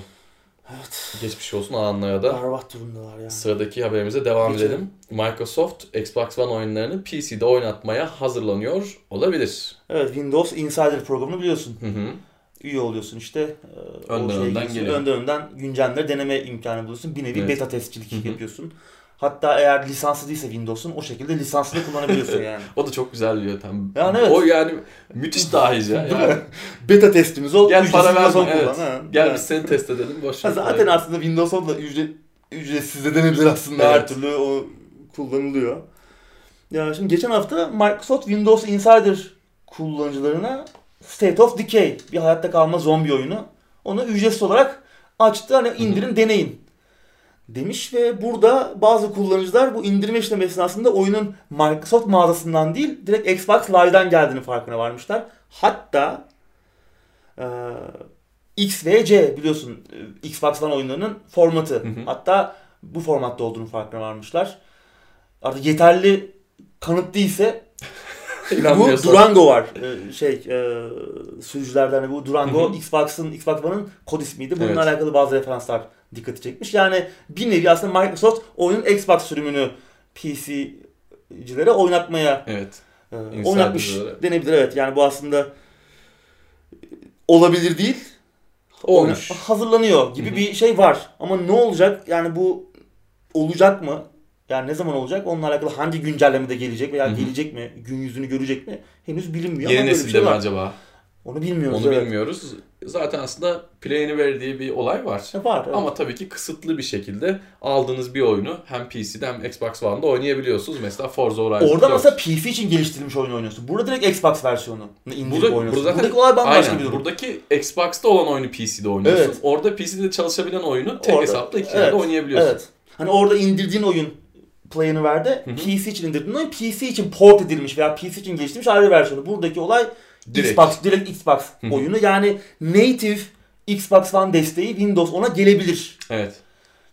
Speaker 1: Evet.
Speaker 2: Geçmiş olsun alanlara da.
Speaker 1: Berbat durumdalar ya.
Speaker 2: Sıradaki haberimize devam
Speaker 1: Geçelim.
Speaker 2: edelim. Microsoft Xbox One oyunlarını PC'de oynatmaya hazırlanıyor olabilir.
Speaker 1: Evet Windows Insider programını biliyorsun.
Speaker 2: Hı hı.
Speaker 1: Üye oluyorsun işte. O
Speaker 2: Önden önden geliyor.
Speaker 1: Önden önden güncelleri deneme imkanı buluyorsun. Bir nevi
Speaker 2: Evet.
Speaker 1: beta testçilik
Speaker 2: Hı hı.
Speaker 1: yapıyorsun. Hatta eğer lisanslı değilse Windows'un o şekilde lisanslı kullanabiliyorsun yani. (laughs)
Speaker 2: O da çok güzel bir yöntem.
Speaker 1: Yani evet.
Speaker 2: O yani müthiş dahice. Yani (laughs)
Speaker 1: Beta testimiz ol.
Speaker 2: gel para.
Speaker 1: Windows
Speaker 2: Evet.
Speaker 1: kullan, ha.
Speaker 2: Gel
Speaker 1: Evet.
Speaker 2: biz seni test edelim. Boş
Speaker 1: Ha,
Speaker 2: ver
Speaker 1: zaten
Speaker 2: parayı.
Speaker 1: aslında Windows 10 da ücret, ücretsiz de denebilir aslında her
Speaker 2: Evet.
Speaker 1: türlü o kullanılıyor. Ya şimdi geçen hafta Microsoft Windows Insider kullanıcılarına State of Decay bir hayatta kalma zombi oyunu onu ücretsiz olarak açtı hani indirin deneyin demiş ve burada bazı kullanıcılar bu indirme işlemi esnasında oyunun Microsoft mağazasından değil direkt Xbox Live'dan geldiğini farkına varmışlar. Hatta e, X ve C biliyorsun e, Xbox One oyunlarının formatı.
Speaker 2: Hı hı.
Speaker 1: Hatta bu formatta olduğunu farkına varmışlar. Artık yeterli kanıt değilse (laughs) bu. Durango var. Ee, şey e, sürücülerden de bu Durango. Xbox'ın Xbox One'ın kod ismiydi. Bununla
Speaker 2: Evet.
Speaker 1: alakalı bazı referanslar dikkati çekmiş. Yani bir nevi aslında Microsoft oyunun Xbox sürümünü PC'cilere oynatmaya
Speaker 2: Evet.
Speaker 1: e, oynatmış denebilir. Evet yani bu aslında olabilir değil.
Speaker 2: Olmuş.
Speaker 1: Hazırlanıyor gibi
Speaker 2: Hı hı.
Speaker 1: bir şey var. Ama ne olacak? Yani bu olacak mı? Yani ne zaman olacak? Onunla alakalı hangi güncellemede gelecek veya
Speaker 2: Hı hı.
Speaker 1: gelecek mi? Gün yüzünü görecek mi? Henüz bilinmiyor.
Speaker 2: Yeni nesilde
Speaker 1: şey
Speaker 2: mi acaba?
Speaker 1: Onu bilmiyoruz.
Speaker 2: Onu
Speaker 1: evet.
Speaker 2: bilmiyoruz. Zaten aslında Play Anywhere diye bir olay var.
Speaker 1: E, Var. evet.
Speaker 2: Ama tabii ki kısıtlı bir şekilde aldığınız bir oyunu hem PC'de hem Xbox One'da oynayabiliyorsunuz. Mesela Forza Horizon
Speaker 1: Orada
Speaker 2: 4.
Speaker 1: mesela PC için geliştirilmiş oyun oynuyorsun. Burada direkt Xbox versiyonu indirip
Speaker 2: Burada-
Speaker 1: oynuyorsun.
Speaker 2: burada zaten-
Speaker 1: Buradaki olay bambaşka bir durum.
Speaker 2: Buradaki Xbox'ta olan oyunu PC'de oynuyorsun.
Speaker 1: Evet.
Speaker 2: Orada PC'de çalışabilen oyunu tek
Speaker 1: Orada-
Speaker 2: hesapta iki
Speaker 1: evet,
Speaker 2: oynayabiliyorsun.
Speaker 1: Evet. Hani orada indirdiğin oyun Play verdi.
Speaker 2: Hı hı.
Speaker 1: PC için indirdiğin oyun PC için port edilmiş veya PC için geliştirilmiş ayrı versiyonu. Buradaki olay
Speaker 2: Direkt.
Speaker 1: Xbox, direkt Xbox oyunu. Yani native Xbox One desteği Windows ona gelebilir.
Speaker 2: Evet.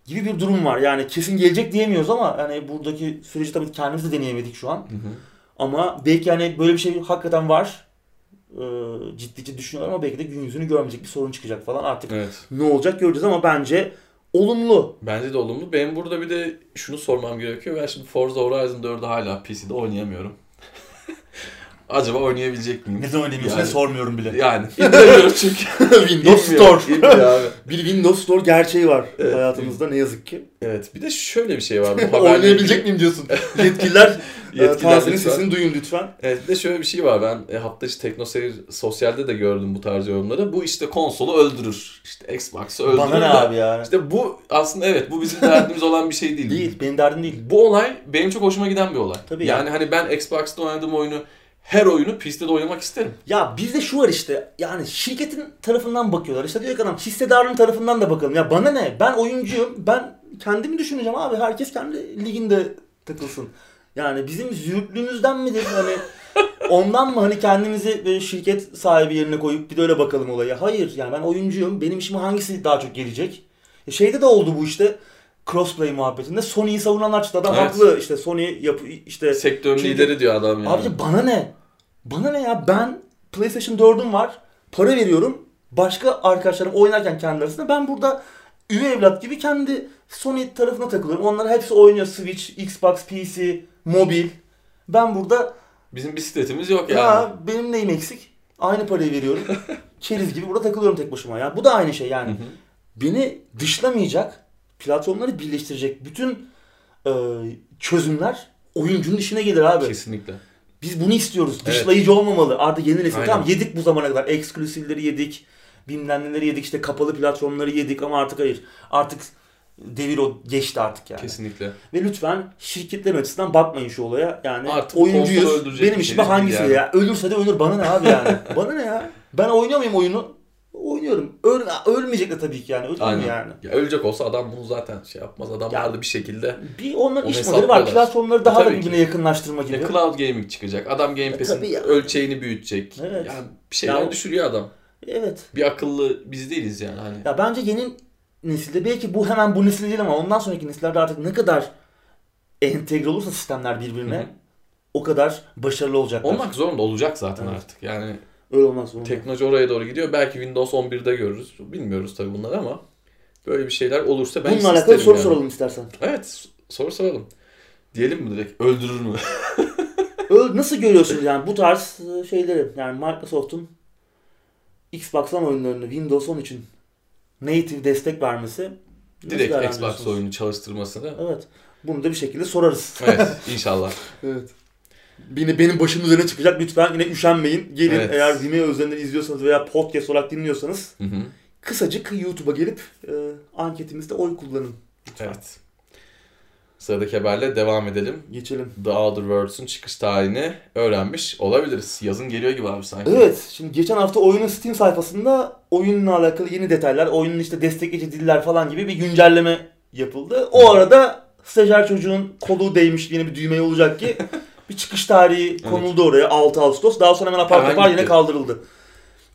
Speaker 1: gibi bir durum var. Yani kesin gelecek diyemiyoruz ama yani buradaki süreci tabii kendimiz de deneyemedik şu an.
Speaker 2: Hı hı.
Speaker 1: Ama belki yani böyle bir şey hakikaten var. Ee, ciddi ciddi düşünüyorlar ama belki de gün yüzünü görmeyecek bir sorun çıkacak falan. Artık
Speaker 2: Evet.
Speaker 1: ne olacak göreceğiz ama bence olumlu.
Speaker 2: Bence de olumlu. Benim burada bir de şunu sormam gerekiyor. Ben şimdi Forza Horizon 4'ü hala PC'de oynayamıyorum. (laughs) Acaba oynayabilecek miyim?
Speaker 1: Neden oynamıyorsun
Speaker 2: Yani-
Speaker 1: sormuyorum bile.
Speaker 2: Yani (laughs) indiremiyorum çünkü. (laughs)
Speaker 1: Windows Store. bir Windows Store gerçeği var
Speaker 2: Evet.
Speaker 1: hayatımızda ne yazık ki.
Speaker 2: Evet bir de şöyle bir şey var. Bu (laughs)
Speaker 1: Oynayabilecek miyim diyorsun. Yetkililer,
Speaker 2: Yetkililer
Speaker 1: Yetkililer Tahsin'in
Speaker 2: lütfen.
Speaker 1: sesini duyun lütfen.
Speaker 2: Evet bir de şöyle bir şey var. Ben e, hafta içi TeknoSeyir Sosyal'de de gördüm bu tarz yorumları. Bu işte konsolu öldürür. İşte Xbox'ı öldürür.
Speaker 1: Bana ne abi ya?
Speaker 2: İşte bu aslında evet bu bizim derdimiz olan bir şey değil.
Speaker 1: Değil, benim derdim değil.
Speaker 2: Bu olay benim çok hoşuma giden bir olay.
Speaker 1: Tabii
Speaker 2: yani
Speaker 1: ya.
Speaker 2: hani ben Xbox'ta oynadığım oyunu her oyunu PC'de de oynamak isterim.
Speaker 1: Ya bizde şu var işte yani şirketin tarafından bakıyorlar. İşte diyor ki adam hissedarın tarafından da bakalım. Ya bana ne? Ben oyuncuyum. Ben kendimi düşüneceğim abi. Herkes kendi liginde takılsın. Yani bizim zürtlüğümüzden midir? Hani ondan mı hani kendimizi şirket sahibi yerine koyup bir de öyle bakalım olaya. Hayır yani ben oyuncuyum. Benim işime hangisi daha çok gelecek? E şeyde de oldu bu işte crossplay muhabbetinde. Sony'yi savunanlar çıktı. Adam
Speaker 2: Evet.
Speaker 1: haklı. İşte Sony yapı işte
Speaker 2: Sektörün
Speaker 1: Çünkü-
Speaker 2: lideri diyor adam yani.
Speaker 1: Abici bana ne? Bana ne ya? Ben PlayStation 4'üm var. Para veriyorum. Başka arkadaşlarım oynarken kendi arasında ben burada üvey evlat gibi kendi Sony tarafına takılıyorum. Onlar hepsi oynuyor. Switch, Xbox, PC, mobil. Ben burada
Speaker 2: Bizim bisikletimiz yok yani.
Speaker 1: ya benim neyim eksik? Aynı parayı veriyorum. (laughs) Keriz gibi burada takılıyorum tek başıma ya. Bu da aynı şey yani.
Speaker 2: Hı hı.
Speaker 1: Beni dışlamayacak, platformları birleştirecek bütün e, çözümler oyuncunun işine gelir abi.
Speaker 2: Kesinlikle.
Speaker 1: Biz bunu istiyoruz.
Speaker 2: Evet.
Speaker 1: Dışlayıcı olmamalı. Artık yeni nesil. Tamam yedik bu zamana kadar. Eksklusivleri yedik. Bilmem neleri yedik. işte kapalı platformları yedik ama artık hayır. Artık devir o geçti artık yani.
Speaker 2: Kesinlikle.
Speaker 1: Ve lütfen şirketlerin açısından bakmayın şu olaya. Yani
Speaker 2: Artık
Speaker 1: oyuncuyuz. Benim işime hangisi
Speaker 2: yani.
Speaker 1: ya? Ölürse de ölür. Bana ne abi yani? (laughs) Bana ne ya? Ben oynuyor muyum oyunu? Oynuyorum. Öl, ölmeyecek de tabii ki yani. Ölür
Speaker 2: Aynen.
Speaker 1: yani?
Speaker 2: Ya ölecek olsa adam bunu zaten şey yapmaz. Adamlar da bir şekilde
Speaker 1: Bir onların iş modeli var. Platformları daha da birbirine yakınlaştırma gibi.
Speaker 2: ya cloud gaming çıkacak. Adam Game
Speaker 1: tabii
Speaker 2: Pass'in
Speaker 1: ya.
Speaker 2: ölçeğini büyütecek.
Speaker 1: Evet.
Speaker 2: Yani bir şeyler
Speaker 1: Ya-
Speaker 2: düşürüyor adam.
Speaker 1: Evet.
Speaker 2: Bir akıllı biz değiliz yani hani.
Speaker 1: Ya bence yeni nesilde belki bu hemen bu nesil değil ama ondan sonraki nesillerde artık ne kadar entegre olursa sistemler birbirine
Speaker 2: Hı hı.
Speaker 1: o kadar başarılı olacaklar.
Speaker 2: Olmak zorunda olacak zaten
Speaker 1: Evet.
Speaker 2: artık. Yani
Speaker 1: Öyle olmaz zorunda.
Speaker 2: teknoloji oraya doğru gidiyor. Belki Windows 11'de görürüz. Bilmiyoruz tabii bunları ama böyle bir şeyler olursa ben
Speaker 1: Bununla alakalı soru
Speaker 2: yani.
Speaker 1: soralım istersen.
Speaker 2: Evet soru soralım. Diyelim mi direkt öldürür mü? (laughs)
Speaker 1: Nasıl görüyorsunuz yani bu tarz e, şeyleri? Yani Microsoft'un Xbox One oyunlarını Windows 10 için native destek vermesi
Speaker 2: direkt Xbox oyunu çalıştırmasını.
Speaker 1: Evet. Bunu da bir şekilde sorarız.
Speaker 2: Evet (laughs) inşallah.
Speaker 1: Evet. Beni benim başımın üzerine çıkacak. Lütfen yine üşenmeyin. Gelin
Speaker 2: Evet.
Speaker 1: eğer Vimeo üzerinden izliyorsanız veya podcast olarak dinliyorsanız
Speaker 2: Hı hı.
Speaker 1: kısacık YouTube'a gelip e, anketimizde oy kullanın. Lütfen.
Speaker 2: Evet. Sıradaki haberle devam edelim.
Speaker 1: Geçelim.
Speaker 2: The Outer Worlds'un çıkış tarihini öğrenmiş olabiliriz. Yazın geliyor gibi abi sanki.
Speaker 1: Evet. Şimdi geçen hafta oyunun Steam sayfasında oyunla alakalı yeni detaylar, oyunun işte destekleyici diller falan gibi bir güncelleme yapıldı. O arada stajyer çocuğun kolu değmiş yine bir düğmeye olacak ki (laughs) bir çıkış tarihi konuldu oraya 6 Ağustos. Daha sonra hemen apar topar yine kaldırıldı.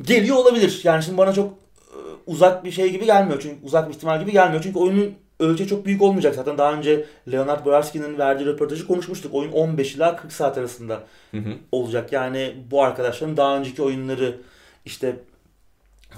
Speaker 1: Geliyor olabilir. Yani şimdi bana çok e, uzak bir şey gibi gelmiyor. Çünkü uzak bir ihtimal gibi gelmiyor. Çünkü oyunun ölçeği çok büyük olmayacak. Zaten daha önce Leonard Boyarski'nin verdiği röportajı konuşmuştuk. Oyun 15 ila 40 saat arasında
Speaker 2: Hı hı.
Speaker 1: olacak. Yani bu arkadaşların daha önceki oyunları işte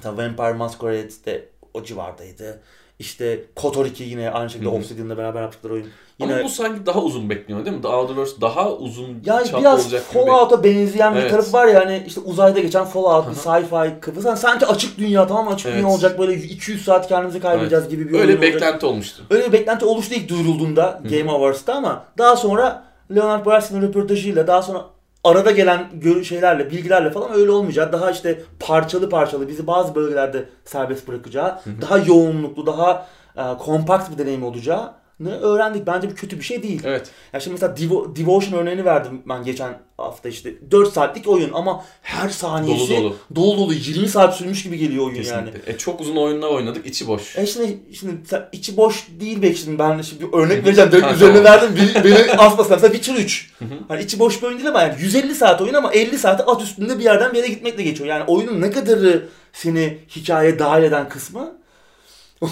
Speaker 1: Vampire Masquerade de o civardaydı. İşte KOTOR 2 yine aynı şekilde
Speaker 2: Hı hı.
Speaker 1: Obsidian'la beraber yaptıkları oyun. Yine
Speaker 2: Ama bu sanki daha uzun bekliyor değil mi? The Outer Worlds daha uzun
Speaker 1: ya
Speaker 2: çaplı
Speaker 1: biraz
Speaker 2: olacak gibi.
Speaker 1: Fallout'a benzeyen bir
Speaker 2: Evet.
Speaker 1: tarafı var ya hani işte uzayda geçen Fallout, bir sci-fi kafası. Hani sanki açık dünya tamam mı? açık
Speaker 2: Evet.
Speaker 1: dünya olacak böyle 200 saat kendimizi kaybedeceğiz gibi bir
Speaker 2: Öyle
Speaker 1: olacak.
Speaker 2: beklenti olmuştu.
Speaker 1: Öyle bir beklenti oluştu ilk duyurulduğunda
Speaker 2: Hı.
Speaker 1: Game Awards'ta ama daha sonra Leonard Boyarski'nin röportajıyla daha sonra arada gelen şeylerle, bilgilerle falan öyle olmayacak. Daha işte parçalı parçalı bizi bazı bölgelerde serbest bırakacağı, daha yoğunluklu, daha e, kompakt bir deneyim olacağını öğrendik. Bence bu kötü bir şey değil.
Speaker 2: Evet.
Speaker 1: Ya şimdi mesela Devo- Devotion örneğini verdim ben geçen hafta işte. 4 saatlik oyun ama her saniyesi
Speaker 2: Dolu dolu.
Speaker 1: dolu dolu 20 saat sürmüş gibi geliyor oyun yani.
Speaker 2: Kesinlikle. E, çok uzun oyunlar oynadık içi boş.
Speaker 1: E şimdi, şimdi içi boş değil belki şimdi ben şimdi bir örnek vereceğim. Direkt üzerine verdim. Beni, (laughs) beni asmasın. Mesela Witcher 3.
Speaker 2: Hı hı.
Speaker 1: Hani içi boş bir oyun değil ama yani 150 saat oyun ama 50 saati at üstünde bir yerden bir yere gitmekle geçiyor. Yani oyunun ne kadarı seni hikayeye dahil eden kısmı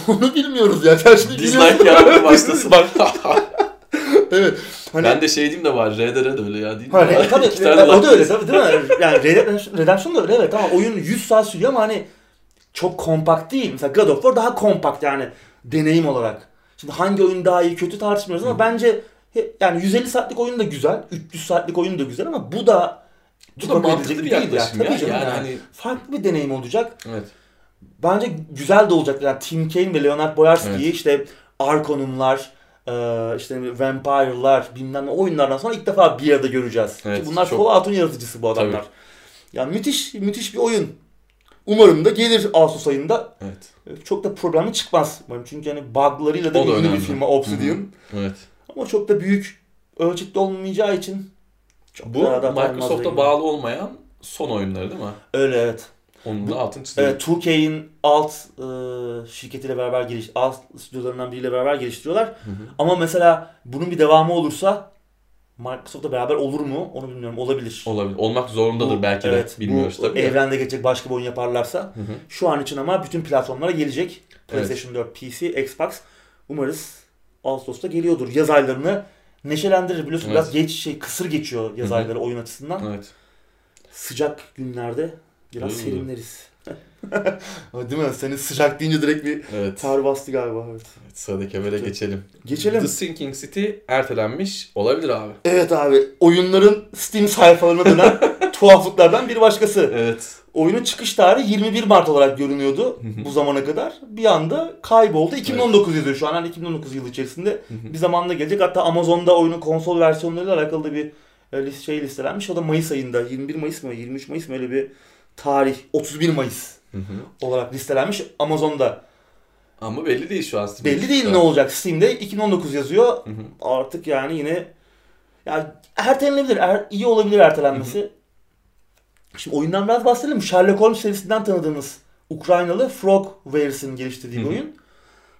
Speaker 1: (laughs) Onu bilmiyoruz ya. Sen şimdi
Speaker 2: Dislike yapmaya başlasın. (laughs)
Speaker 1: evet. Hani,
Speaker 2: ben de şey diyeyim de var. RDR de öyle ya değil mi?
Speaker 1: Ha, Red- (laughs) tabii,
Speaker 2: İki tane
Speaker 1: o da öyle tabii değil mi? Yani Red Dead Redemption da öyle evet ama oyun 100 saat sürüyor ama hani çok kompakt değil. Mesela God of War daha kompakt yani deneyim olarak. Şimdi hangi oyun daha iyi kötü tartışmıyoruz ama bence he- yani 150 saatlik oyun da güzel, 300 saatlik oyun da güzel ama bu da
Speaker 2: Bu da mantıklı bir yaklaşım
Speaker 1: Tabii
Speaker 2: ya.
Speaker 1: canım
Speaker 2: Yani
Speaker 1: yani.
Speaker 2: hani
Speaker 1: Farklı bir deneyim olacak.
Speaker 2: evet.
Speaker 1: Bence güzel de olacak. Yani Tim Kaine ve Leonard Boyarski'yi
Speaker 2: Evet.
Speaker 1: işte Arkonumlar, e, işte Vampire'lar bilmem ne oyunlardan sonra ilk defa bir arada göreceğiz.
Speaker 2: Evet,
Speaker 1: Ki bunlar
Speaker 2: çok-
Speaker 1: Fallout'un yaratıcısı bu adamlar. Yani müthiş müthiş bir oyun. Umarım da gelir Ağustos ayında.
Speaker 2: Evet.
Speaker 1: Çok da problemi çıkmaz. Umarım çünkü hani buglarıyla da
Speaker 2: O da
Speaker 1: ünlü bir firma Obsidian.
Speaker 2: Evet.
Speaker 1: Ama çok da büyük ölçekli olmayacağı için çok
Speaker 2: Bu Microsoft'a bağlı olmayan son oyunları değil mi?
Speaker 1: Öyle evet.
Speaker 2: Onun da altını çizelim.
Speaker 1: Evet, 2K'in alt e, şirketiyle beraber geliş, alt stüdyolarından biriyle beraber geliştiriyorlar.
Speaker 2: Hı hı.
Speaker 1: Ama mesela bunun bir devamı olursa Microsoft'la beraber olur mu? Onu bilmiyorum. Olabilir.
Speaker 2: Olabilir. Olmak zorundadır
Speaker 1: Bu-
Speaker 2: belki de.
Speaker 1: evet,
Speaker 2: Bilmiyoruz
Speaker 1: bu
Speaker 2: tabii. de.
Speaker 1: Evrende geçecek başka bir oyun yaparlarsa.
Speaker 2: Hı hı.
Speaker 1: Şu an için ama bütün platformlara gelecek.
Speaker 2: Evet.
Speaker 1: PlayStation 4, PC, Xbox. Umarız Ağustos'ta geliyordur. Yaz aylarını neşelendirir. Biliyorsun
Speaker 2: Evet.
Speaker 1: biraz geç şey kısır geçiyor yaz
Speaker 2: Hı hı.
Speaker 1: ayları oyun açısından.
Speaker 2: Evet.
Speaker 1: Sıcak günlerde biraz
Speaker 2: Hı.
Speaker 1: serinleriz. (laughs) Değil mi? Senin sıcak deyince direkt bir
Speaker 2: Evet.
Speaker 1: tar bastı galiba. Evet.
Speaker 2: Evet, Sıradaki habere geçelim.
Speaker 1: Geçelim.
Speaker 2: The Sinking City ertelenmiş. Olabilir abi.
Speaker 1: Evet abi. Oyunların Steam sayfalarına dönen (laughs) tuhaflıklardan bir başkası.
Speaker 2: Evet.
Speaker 1: Oyunun çıkış tarihi 21 Mart olarak görünüyordu bu zamana kadar. Bir anda kayboldu. 2019 yazıyor şu an. Yani 2019 yılı içerisinde bir zamanda gelecek. Hatta Amazon'da oyunun konsol versiyonlarıyla alakalı da bir e, şey listelenmiş. O da Mayıs ayında. 21 Mayıs mı? 23 Mayıs mı? Öyle bir tarih. 31 Mayıs
Speaker 2: Hı hı.
Speaker 1: olarak listelenmiş Amazon'da.
Speaker 2: Ama belli değil şu an. Steam'de
Speaker 1: Belli değil ne olacak. Steam'de 2019 yazıyor.
Speaker 2: Hı hı.
Speaker 1: Artık yani yine ya ertelenebilir. Er, iyi olabilir ertelenmesi. Şimdi oyundan biraz bahsedelim. Sherlock Holmes serisinden tanıdığımız Ukraynalı Frogwares'in geliştirdiği bir
Speaker 2: Hı hı.
Speaker 1: oyun.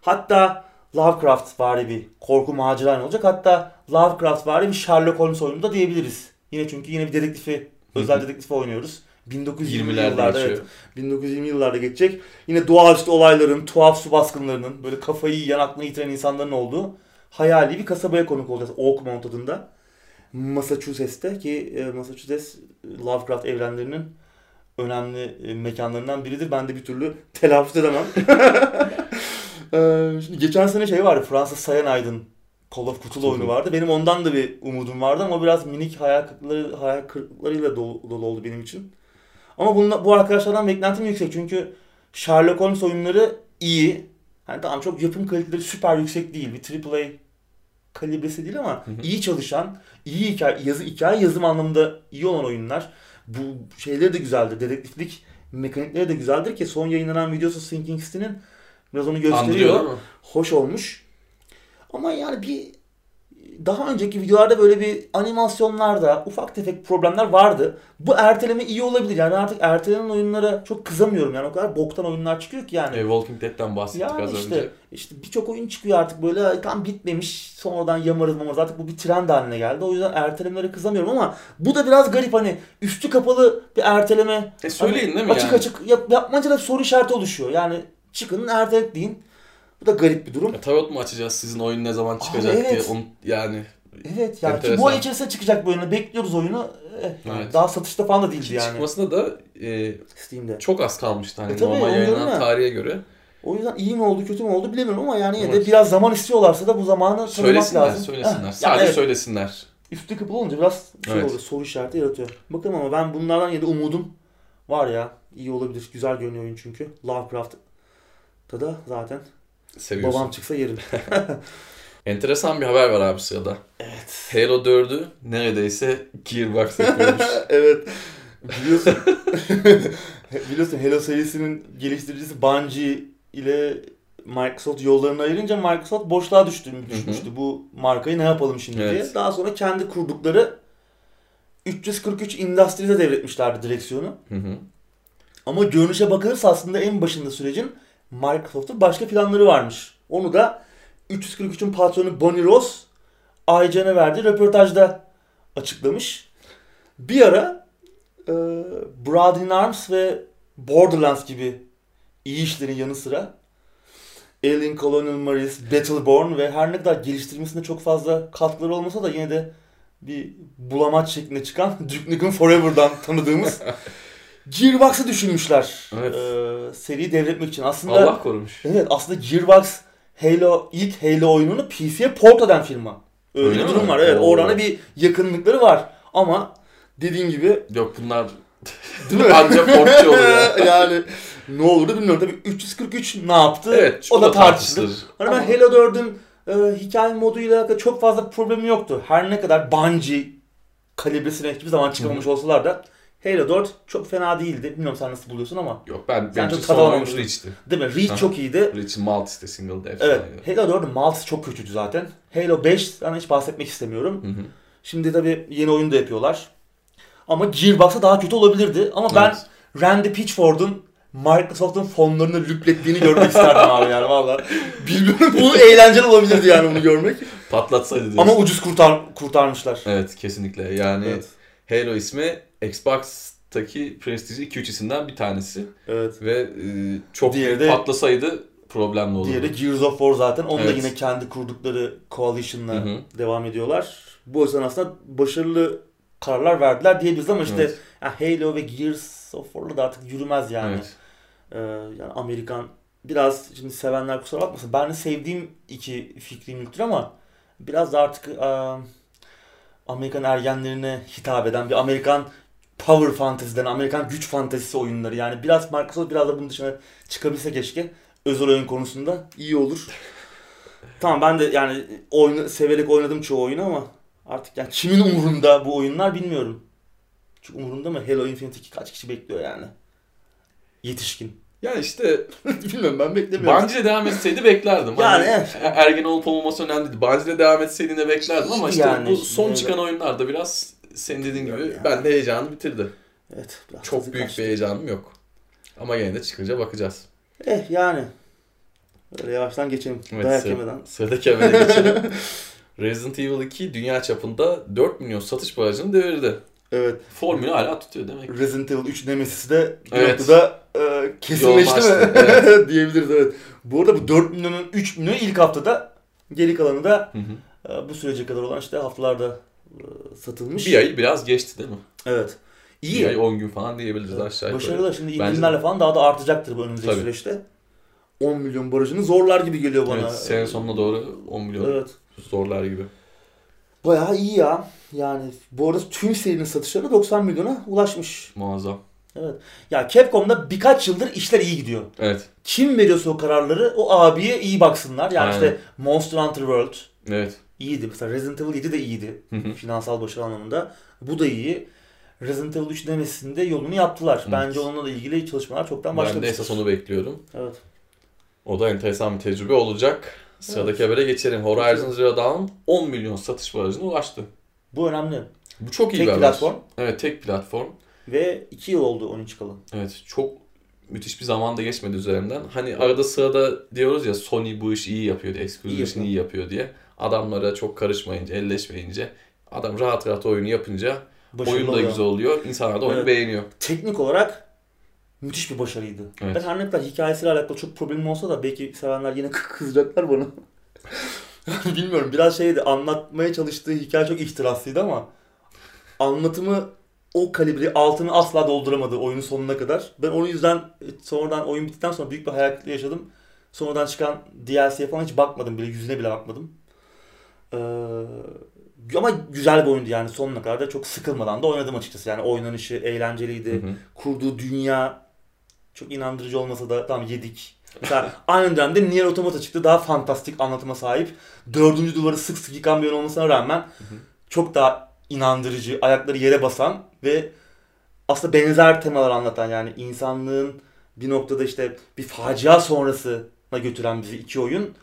Speaker 1: Hatta Lovecraft vari bir korku macera olacak. Hatta Lovecraft vari bir Sherlock Holmes oyunu da diyebiliriz. Yine çünkü yine bir dedektifi, özel dedektifi oynuyoruz. 1920
Speaker 2: 20'lerde
Speaker 1: yıllarda
Speaker 2: geçiyor.
Speaker 1: evet. 1920 yıllarda geçecek. Yine doğaüstü olayların, tuhaf su baskınlarının, böyle kafayı aklını yitiren insanların olduğu hayali bir kasabaya konuk olacağız. Oakmont adında. Massachusetts'te ki e, Massachusetts Lovecraft evrenlerinin önemli e, mekanlarından biridir. Ben de bir türlü telaffuz edemem. (laughs) Şimdi geçen sene şey vardı. Fransa Cyanide Call of Cthulhu oyunu vardı. Benim ondan da bir umudum vardı ama biraz minik hayal kırıkları, hayal kırıklarıyla dolu, dolu oldu benim için. Ama bunla, bu arkadaşlardan beklentim yüksek çünkü Sherlock Holmes oyunları iyi. Yani tamam çok yapım kaliteleri süper yüksek değil. Bir AAA kalibresi değil ama
Speaker 2: Hı hı.
Speaker 1: iyi çalışan, iyi hikaye, yazı, hikaye yazım anlamında iyi olan oyunlar. Bu şeyleri de güzeldir. Dedektiflik mekanikleri de güzeldir ki son yayınlanan videosu Sinking City'nin biraz onu gösteriyor. Hoş olmuş. Ama yani bir daha önceki videolarda böyle bir animasyonlarda ufak tefek problemler vardı. Bu erteleme iyi olabilir. Yani artık ertelenen oyunlara çok kızamıyorum. Yani o kadar boktan oyunlar çıkıyor ki yani.
Speaker 2: E, Walking Dead'den bahsettik
Speaker 1: Yani
Speaker 2: az
Speaker 1: işte,
Speaker 2: önce.
Speaker 1: işte birçok oyun çıkıyor artık böyle tam bitmemiş sonradan yamarız mamarız artık bu bir trend haline geldi. O yüzden ertelemelere kızamıyorum ama bu da biraz garip hani üstü kapalı bir erteleme.
Speaker 2: E söyleyin
Speaker 1: Hani
Speaker 2: değil mi
Speaker 1: açık
Speaker 2: yani?
Speaker 1: açık yap, yapmanca da soru işareti oluşuyor. Yani çıkın ertelet deyin. Bu da garip bir durum.
Speaker 2: Ya, tarot mu açacağız sizin oyun ne zaman çıkacak
Speaker 1: evet.
Speaker 2: diye. Onu, yani
Speaker 1: Evet yani ki bu ay içerisinde çıkacak bu oyunu. Bekliyoruz oyunu. Eh,
Speaker 2: Evet.
Speaker 1: Daha satışta falan da değildi yani.
Speaker 2: çıkmasına da e,
Speaker 1: Steam'de.
Speaker 2: çok az kalmıştı hani
Speaker 1: E tabii,
Speaker 2: normal yayınlanan
Speaker 1: ya.
Speaker 2: tarihe göre.
Speaker 1: O yüzden iyi mi oldu kötü mü oldu bilemiyorum ama yani yine de biraz zaman istiyorlarsa da bu zamanı
Speaker 2: Söylesinler,
Speaker 1: lazım.
Speaker 2: söylesinler.
Speaker 1: Heh,
Speaker 2: Sadece
Speaker 1: yani evet,
Speaker 2: söylesinler.
Speaker 1: Üstü kapalı olunca biraz şey
Speaker 2: Evet.
Speaker 1: oluyor, soru işareti yaratıyor. Bakalım ama ben bunlardan yine de umudum var ya. İyi olabilir. Güzel görünüyor oyun çünkü. Lovecraft'ta da zaten
Speaker 2: Seviyorsun.
Speaker 1: babam çıksa yerim. (laughs)
Speaker 2: Enteresan bir haber var abi sırada.
Speaker 1: Evet.
Speaker 2: Halo 4'ü neredeyse Gearbox yapıyormuş. (laughs)
Speaker 1: evet. Biliyorsun. (laughs) biliyorsun Halo serisinin geliştiricisi Bungie ile Microsoft yollarını ayırınca Microsoft boşluğa düştü, düşmüştü. Bu markayı ne yapalım şimdi diye.
Speaker 2: Evet.
Speaker 1: Daha sonra kendi kurdukları 343 Industries'e devretmişlerdi direksiyonu.
Speaker 2: Hı hı.
Speaker 1: Ama görünüşe bakılırsa aslında en başında sürecin Microsoft'un başka planları varmış. Onu da 343'ün patronu Bonnie Ross IGN'e verdiği röportajda açıklamış. Bir ara e, Broad in Arms ve Borderlands gibi iyi işlerin yanı sıra Alien Colonial Marines, Battleborn ve her ne kadar geliştirmesinde çok fazla katkıları olmasa da yine de bir bulamaç şeklinde çıkan (laughs) Duke Nukem Forever'dan tanıdığımız (laughs) Gearbox'ı düşünmüşler.
Speaker 2: Evet.
Speaker 1: Ee, seriyi devretmek için. Aslında
Speaker 2: Allah korumuş.
Speaker 1: evet aslında Gearbox Halo ilk Halo oyununu PC'ye port eden firma. Öyle,
Speaker 2: Öyle
Speaker 1: bir
Speaker 2: mi?
Speaker 1: durum var. Evet, orana bir yakınlıkları var. Ama dediğin gibi
Speaker 2: Yok bunlar (laughs)
Speaker 1: değil mi?
Speaker 2: ancak portçu oluyor. (laughs)
Speaker 1: yani ne olurdu bilmiyorum. Tabii 343 ne yaptı?
Speaker 2: Evet
Speaker 1: o da tartışılır. Hani ben Halo 4'ün e, hikaye moduyla alakalı çok fazla problemi yoktu. Her ne kadar Bungie kalibresine hiçbir zaman çıkamamış olsalar da 4 çok fena değildi. Bilmiyorum sen nasıl buluyorsun ama.
Speaker 2: Yok ben
Speaker 1: Sen
Speaker 2: benim
Speaker 1: çok
Speaker 2: için
Speaker 1: tad
Speaker 2: son oyun
Speaker 1: alamamışsın.
Speaker 2: Reach'ti.
Speaker 1: Değil mi? Reach
Speaker 2: Aha.
Speaker 1: çok iyiydi.
Speaker 2: Reach multi işte single'da
Speaker 1: Evet.
Speaker 2: efsaneydi.
Speaker 1: Halo 4'ün multisi çok kötüydü zaten. Halo 5 sana hiç bahsetmek istemiyorum.
Speaker 2: Hı hı.
Speaker 1: Şimdi tabii yeni oyunu da yapıyorlar. Ama Gearbox'a daha kötü olabilirdi. Ama ben
Speaker 2: Evet.
Speaker 1: Randy Pitchford'un Microsoft'un fonlarını lüplettiğini görmek isterdim abi yani valla. Bilmiyorum bu eğlenceli olabilirdi yani bunu görmek.
Speaker 2: Patlatsaydı diyorsun.
Speaker 1: Ama ucuz kurtar kurtarmışlar.
Speaker 2: Evet kesinlikle yani
Speaker 1: Evet.
Speaker 2: Halo ismi Xbox'taki prestijli 2-3 isimden bir tanesi.
Speaker 1: Evet.
Speaker 2: Ve e, çok
Speaker 1: Diğeri de-
Speaker 2: patlasaydı problemli olurdu.
Speaker 1: Diğeri Gears of War zaten. Onu da
Speaker 2: Evet.
Speaker 1: yine kendi kurdukları Coalition'la
Speaker 2: Hı hı.
Speaker 1: devam ediyorlar. Bu yüzden aslında başarılı kararlar verdiler diyebiliriz ama işte
Speaker 2: Evet.
Speaker 1: ya Halo ve Gears of War'la da artık yürümez yani.
Speaker 2: Evet.
Speaker 1: Ee, yani Amerikan biraz şimdi sevenler kusura bakmasın. Ben de sevdiğim iki fikri mülktür ama biraz da artık e, Amerikan ergenlerine hitap eden bir Amerikan power fantasy'den, Amerikan güç fantezisi oyunları. Yani biraz Microsoft biraz da bunun dışına çıkabilse keşke. Özel oyun konusunda iyi olur. tamam ben de yani oyunu severek oynadım çoğu oyunu ama artık yani kimin umurunda bu oyunlar bilmiyorum. Çünkü umurunda mı? Halo Infinite 2 kaç kişi bekliyor yani? Yetişkin.
Speaker 2: Yani işte (laughs)
Speaker 1: Bilmiyorum ben beklemiyorum.
Speaker 2: Bungie'de devam etseydi beklerdim.
Speaker 1: Yani
Speaker 2: Hani
Speaker 1: evet.
Speaker 2: ergen olup olmaması önemli değil. Bungie'de devam etseydi de beklerdim ama işte
Speaker 1: yani
Speaker 2: bu son
Speaker 1: evet.
Speaker 2: çıkan oyunlarda biraz senin dediğin gibi
Speaker 1: Bilmiyorum ya.
Speaker 2: ben de heyecanı bitirdi.
Speaker 1: Evet. biraz
Speaker 2: Çok büyük
Speaker 1: kaçtı.
Speaker 2: bir heyecanım yok. Ama gene de çıkınca bakacağız.
Speaker 1: Eh yani. Böyle yavaştan geçelim.
Speaker 2: Evet,
Speaker 1: Dayak
Speaker 2: sıra-
Speaker 1: yemeden.
Speaker 2: Sıradaki habere geçelim. (laughs) Resident Evil 2 dünya çapında 4 milyon satış barajını devirdi.
Speaker 1: Evet.
Speaker 2: Formülü hala tutuyor demek.
Speaker 1: Resident Evil 3 Nemesis'i de bir
Speaker 2: Evet.
Speaker 1: noktada e, kesinleşti mi?
Speaker 2: Yoğunlaştı, (laughs)
Speaker 1: Diyebiliriz evet. Bu arada bu 4 milyonun 3 milyonu ilk haftada geri kalanı da
Speaker 2: Hı hı.
Speaker 1: e, bu sürece kadar olan işte haftalarda satılmış.
Speaker 2: Bir ayı biraz geçti değil mi?
Speaker 1: Evet. İyi.
Speaker 2: Bir ay 10 gün falan diyebiliriz
Speaker 1: Evet.
Speaker 2: aşağı yukarı.
Speaker 1: Başarılı. Şimdi indirimlerle
Speaker 2: de.
Speaker 1: falan daha da artacaktır bu önümüzdeki
Speaker 2: Tabii.
Speaker 1: süreçte. 10 milyon barajını zorlar gibi geliyor bana.
Speaker 2: Evet, sene sonuna doğru 10 milyon
Speaker 1: Evet.
Speaker 2: zorlar gibi.
Speaker 1: Bayağı iyi ya. Yani bu arada tüm serinin satışları 90 milyona ulaşmış.
Speaker 2: Muazzam.
Speaker 1: Evet. Ya Capcom'da birkaç yıldır işler iyi gidiyor.
Speaker 2: Evet.
Speaker 1: Kim veriyorsa o kararları o abiye iyi baksınlar. Yani
Speaker 2: Aynen.
Speaker 1: işte Monster Hunter World
Speaker 2: Evet.
Speaker 1: İyiydi. Mesela Resident Evil 7 de iyiydi.
Speaker 2: Hı hı.
Speaker 1: Finansal başarı anlamında. Bu da iyi. Resident Evil 3 demesinde yolunu yaptılar.
Speaker 2: Evet.
Speaker 1: Bence onunla da ilgili çalışmalar çoktan
Speaker 2: Ben de esas onu bekliyorum.
Speaker 1: Evet.
Speaker 2: O da enteresan bir tecrübe olacak. Sıradaki habere geçelim. Horizon Zero Dawn 10 milyon satış barajına ulaştı.
Speaker 1: Bu önemli.
Speaker 2: Bu çok iyi
Speaker 1: Tek
Speaker 2: bir haber.
Speaker 1: platform
Speaker 2: Evet tek platform.
Speaker 1: ve 2 yıl oldu oyun çıkalı.
Speaker 2: Evet çok müthiş bir zaman da geçmedi üzerinden. Hani arada sırada diyoruz ya Sony bu işi iyi yapıyor diye, exclusive işini iyi yapıyor diye. Adamlara çok karışmayınca, elleşmeyince, adam rahat rahat oyunu yapınca
Speaker 1: Başarılı
Speaker 2: oyun da
Speaker 1: oluyor.
Speaker 2: güzel oluyor. İnsanlar da oyunu
Speaker 1: Evet.
Speaker 2: beğeniyor.
Speaker 1: Teknik olarak müthiş bir başarıydı.
Speaker 2: Evet.
Speaker 1: Ben her ne kadar hikayesiyle alakalı çok problemim olsa da belki sevenler yine (laughs) kızacaklar bana. Bilmiyorum biraz şeydi anlatmaya çalıştığı hikaye çok ihtiraslıydı ama anlatımı o kalibri altını asla dolduramadı oyunun sonuna kadar. Ben onun yüzden e, sonradan oyun bittikten sonra büyük bir hayal kırıklığı yaşadım. Sonradan çıkan DLC'ye falan hiç bakmadım bile yüzüne bile bakmadım. Ee, ama güzel bir oyundu yani sonuna kadar da çok sıkılmadan da oynadım açıkçası. Yani oynanışı eğlenceliydi
Speaker 2: Hı hı.
Speaker 1: kurduğu dünya çok inandırıcı olmasa da tam yedik. Mesela (laughs) aynı dönemde Nier Automata çıktı. Daha fantastik anlatıma sahip. Dördüncü duvarı sık sık yıkan bir oyun olmasına rağmen
Speaker 2: hı.
Speaker 1: çok daha inandırıcı, ayakları yere basan ve aslında benzer temalar anlatan yani insanlığın bir noktada işte bir facia sonrasına götüren bizi iki oyun.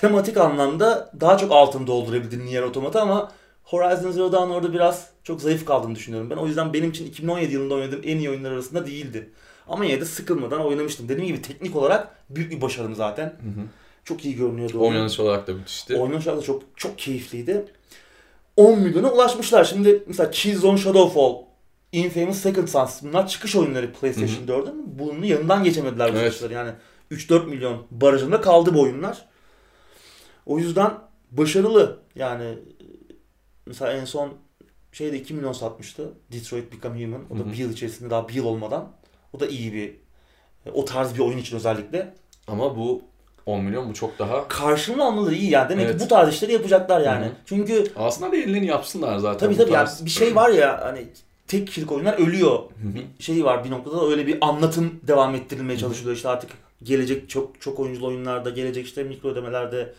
Speaker 1: Tematik anlamda daha çok altını doldurabildi Nier Automata ama Horizon Zero Dawn orada biraz çok zayıf kaldığını düşünüyorum ben. O yüzden benim için 2017 yılında oynadığım en iyi oyunlar arasında değildi. Ama yine de sıkılmadan oynamıştım. Dediğim gibi teknik olarak büyük bir başarım zaten.
Speaker 2: Hı hı.
Speaker 1: Çok iyi görünüyordu. oyun.
Speaker 2: Oynanış olarak da müthişti.
Speaker 1: Oynanış olarak da çok çok keyifliydi. 10 milyona ulaşmışlar. Şimdi mesela Killzone Shadowfall, Infamous Second Sons bunlar çıkış oyunları PlayStation 4'ün. Bunun yanından geçemediler bu
Speaker 2: Evet.
Speaker 1: Yani 3-4 milyon barajında kaldı bu oyunlar. O yüzden başarılı. Yani mesela en son şeyde 2 milyon satmıştı. Detroit Become Human. O da
Speaker 2: Hı hı.
Speaker 1: bir yıl içerisinde daha bir yıl olmadan. O da iyi bir o tarz bir oyun için özellikle.
Speaker 2: Ama bu 10 milyon bu çok daha.
Speaker 1: Karşılığını almaları iyi yani. Demek
Speaker 2: Evet.
Speaker 1: ki bu tarz işleri yapacaklar yani.
Speaker 2: Hı hı.
Speaker 1: Çünkü
Speaker 2: Aslında da ellerini yapsınlar zaten.
Speaker 1: tabii tabii yani
Speaker 2: tarz.
Speaker 1: bir şey var ya hani tek kişilik oyunlar ölüyor.
Speaker 2: Hı hı.
Speaker 1: Şeyi var bir noktada da öyle bir anlatım devam ettirilmeye çalışılıyor. İşte artık gelecek çok çok oyunculu oyunlarda, gelecek işte mikro ödemelerde,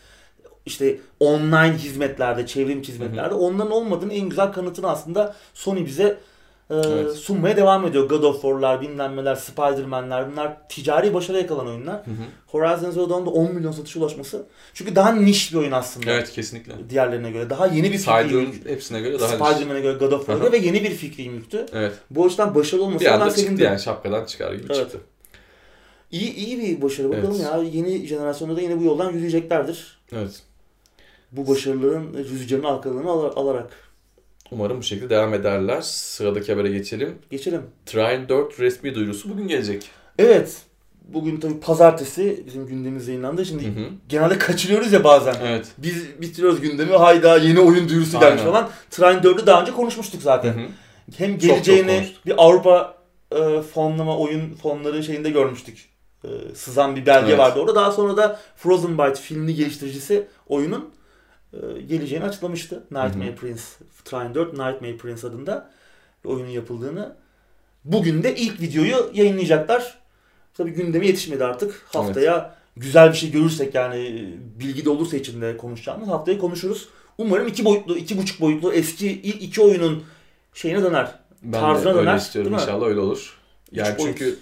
Speaker 1: işte online hizmetlerde, çevrim hizmetlerde onların olmadığını en güzel kanıtını aslında Sony bize e,
Speaker 2: Evet.
Speaker 1: sunmaya devam ediyor. God of War'lar, bilmem neler, Spider-Man'ler bunlar ticari başarı yakalan oyunlar.
Speaker 2: Hı hı.
Speaker 1: Horizon Zero Dawn'da 10 milyon satışa ulaşması. Çünkü daha niş bir oyun aslında.
Speaker 2: Evet kesinlikle.
Speaker 1: Diğerlerine göre. Daha yeni bir fikri yük.
Speaker 2: hepsine göre daha
Speaker 1: Spider-Man'e göre, God of War'a göre ve yeni bir fikri yüktü.
Speaker 2: Evet.
Speaker 1: Bu açıdan başarılı
Speaker 2: Bir
Speaker 1: olmasına ben
Speaker 2: anda çıktı yani şapkadan çıkar gibi
Speaker 1: Evet.
Speaker 2: çıktı.
Speaker 1: İyi, iyi bir başarı. Bakalım
Speaker 2: Evet.
Speaker 1: ya yeni jenerasyonda da yine bu yoldan yürüyeceklerdir.
Speaker 2: Evet.
Speaker 1: Bu başarıların rüzgarını arkalarını al- alarak.
Speaker 2: Umarım bu şekilde devam ederler. Sıradaki habere geçelim.
Speaker 1: Geçelim.
Speaker 2: Trine 4 resmi duyurusu bugün gelecek.
Speaker 1: Evet. Bugün tabii pazartesi bizim gündemimiz yayınlandı. Şimdi
Speaker 2: Hı hı.
Speaker 1: genelde kaçırıyoruz ya bazen.
Speaker 2: Evet.
Speaker 1: Biz bitiriyoruz gündemi. Hayda yeni oyun duyurusu gelmiş falan. Trine 4'ü daha önce konuşmuştuk
Speaker 2: Hı
Speaker 1: zaten.
Speaker 2: hı.
Speaker 1: Hem
Speaker 2: Çok çok
Speaker 1: geleceğini
Speaker 2: konuştuk.
Speaker 1: bir Avrupa e, fonlama oyun fonları şeyinde görmüştük. E, sızan bir belge
Speaker 2: Evet.
Speaker 1: vardı orada. Daha sonra da Frozen Byte filmli geliştiricisi oyunun geleceğini açıklamıştı. Nightmare
Speaker 2: Hı hı.
Speaker 1: Prince, Trine 4 Nightmare Prince adında oyunun yapıldığını. Bugün de ilk videoyu yayınlayacaklar. Tabii gündeme yetişmedi artık. Haftaya güzel bir şey görürsek yani e, bilgi de olursa içinde konuşacağımız haftaya konuşuruz. Umarım iki boyutlu, iki buçuk boyutlu eski ilk iki oyunun şeyine döner.
Speaker 2: Ben
Speaker 1: Tarzına
Speaker 2: de öyle
Speaker 1: döner,
Speaker 2: istiyorum inşallah öyle olur. Yani
Speaker 1: Üç boyut.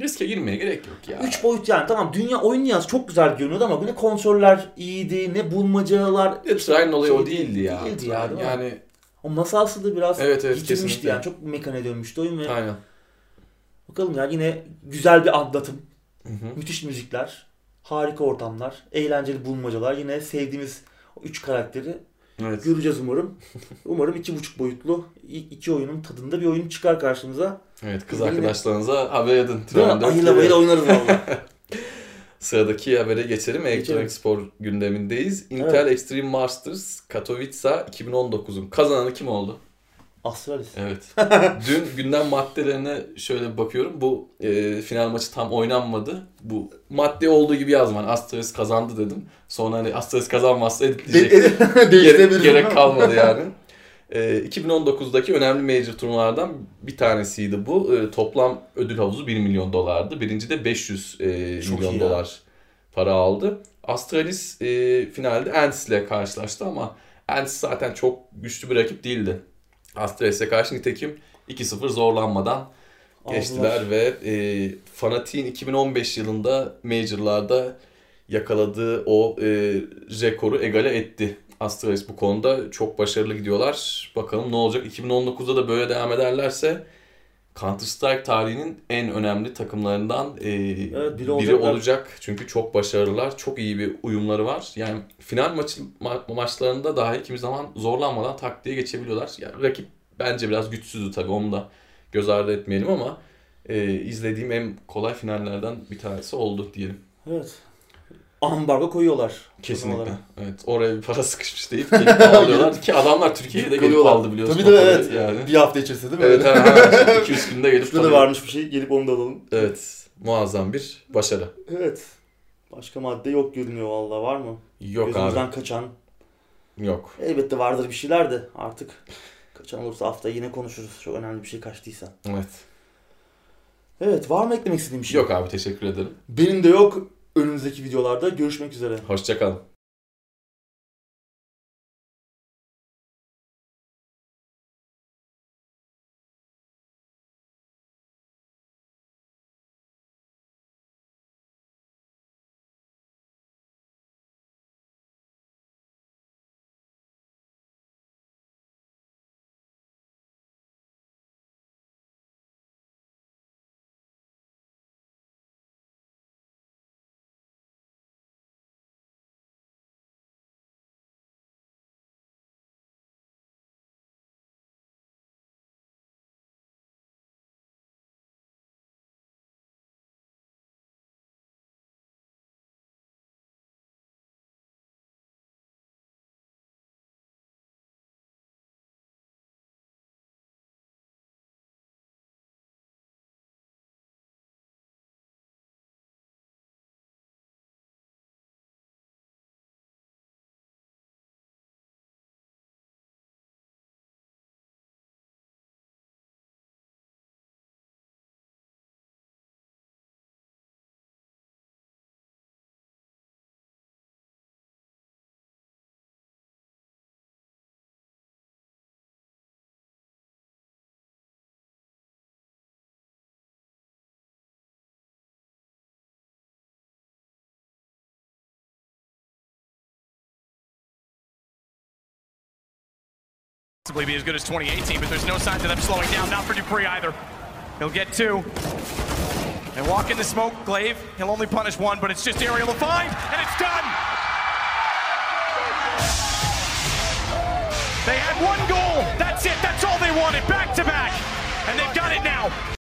Speaker 2: Riske girmeye gerek yok ya.
Speaker 1: Üç boyut yani tamam dünya oyun dünyası çok güzel görünüyordu ama ne konsoller iyiydi ne bulmacalar.
Speaker 2: Bir de Trine'ın olayı o
Speaker 1: Şey
Speaker 2: değildi ya.
Speaker 1: değildi ya, değil mi?
Speaker 2: yani
Speaker 1: O masalsı da biraz
Speaker 2: Evet, evet,
Speaker 1: yitirmişti
Speaker 2: kesinlikle.
Speaker 1: yani çok mekaniğe dönmüştü oyun ve
Speaker 2: aynen.
Speaker 1: bakalım ya yine güzel bir anlatım,
Speaker 2: Hı hı.
Speaker 1: müthiş müzikler, harika ortamlar, eğlenceli bulmacalar yine sevdiğimiz üç karakteri
Speaker 2: Evet.
Speaker 1: göreceğiz umarım. (laughs) Umarım iki buçuk boyutlu iki oyunun tadında bir oyun çıkar karşımıza.
Speaker 2: Evet kız arkadaşlarınıza haber edin. 4
Speaker 1: Ayıla bayıla oynarız valla. (laughs)
Speaker 2: Sıradaki habere geçelim. Elektronik spor gündemindeyiz. Intel Extreme Masters Katowice 2019'un kazananı kim oldu?
Speaker 1: Astralis.
Speaker 2: Evet. (laughs) Dün gündem maddelerine şöyle bakıyorum. Bu e, final maçı tam oynanmadı. Bu madde olduğu gibi yazdım. Hani Astralis kazandı dedim. Sonra hani Astralis kazanmazsa editleyecek. (laughs) gerek, gerek kalmadı yani. E, 2019'daki önemli major turnuvalardan bir tanesiydi bu. E, toplam ödül havuzu 1 milyon dolardı. Birinci de 500 e,
Speaker 1: Çok
Speaker 2: milyon
Speaker 1: ya.
Speaker 2: dolar para aldı. Astralis e, finalde Ents ile karşılaştı ama Ents zaten çok güçlü bir rakip değildi. Astralis'e karşı nitekim 2-0 zorlanmadan geçtiler ve e, Fanatik'in 2015 yılında Major'larda yakaladığı o e, rekoru egale etti. Astralis bu konuda çok başarılı gidiyorlar. Bakalım ne olacak. 2019'da da böyle devam ederlerse Counter Strike tarihinin en önemli takımlarından e,
Speaker 1: biri
Speaker 2: biri,
Speaker 1: olacaklar.
Speaker 2: olacak. Çünkü çok başarılılar. Çok iyi bir uyumları var. Yani final maçı ma- maçlarında dahi kimi zaman zorlanmadan taktiğe geçebiliyorlar. Yani rakip bence biraz güçsüzdü tabii. Onu da göz ardı etmeyelim ama e, izlediğim en kolay finallerden bir tanesi oldu diyelim.
Speaker 1: Evet. Ambargo koyuyorlar.
Speaker 2: Kesinlikle.
Speaker 1: turnuvalara.
Speaker 2: Evet. Oraya bir para (laughs) sıkışmış deyip (laughs) gelip alıyorlar ki adamlar Türkiye'de gelip
Speaker 1: Kalıyorlar.
Speaker 2: aldı biliyorsun.
Speaker 1: Tabii de evet.
Speaker 2: Yani.
Speaker 1: Bir hafta içerisinde değil mi?
Speaker 2: Evet hemen hemen 200 günde gelip
Speaker 1: Şurada da varmış bir şey. Gelip onu da alalım.
Speaker 2: Evet. Muazzam bir başarı.
Speaker 1: Evet. Başka madde yok görünüyor valla. Var mı?
Speaker 2: Yok
Speaker 1: Gözümüzden
Speaker 2: abi.
Speaker 1: kaçan.
Speaker 2: Yok.
Speaker 1: Elbette vardır bir şeyler de artık. Kaçan olursa hafta yine konuşuruz. Çok önemli bir şey kaçtıysa.
Speaker 2: Evet.
Speaker 1: Evet var mı eklemek istediğim bir şey?
Speaker 2: Yok abi teşekkür ederim.
Speaker 1: Benim de yok. Önümüzdeki videolarda görüşmek üzere.
Speaker 2: Hoşçakalın.
Speaker 3: Possibly be as good as 2018, but there's no signs of them slowing down. Not for Dupree either. He'll get two. And walk in the smoke, Glaive. He'll only punish one, but it's just aerial Ariel Levine, and it's done! They had one goal. That's it. That's all they wanted. Back to back. And they've got it now.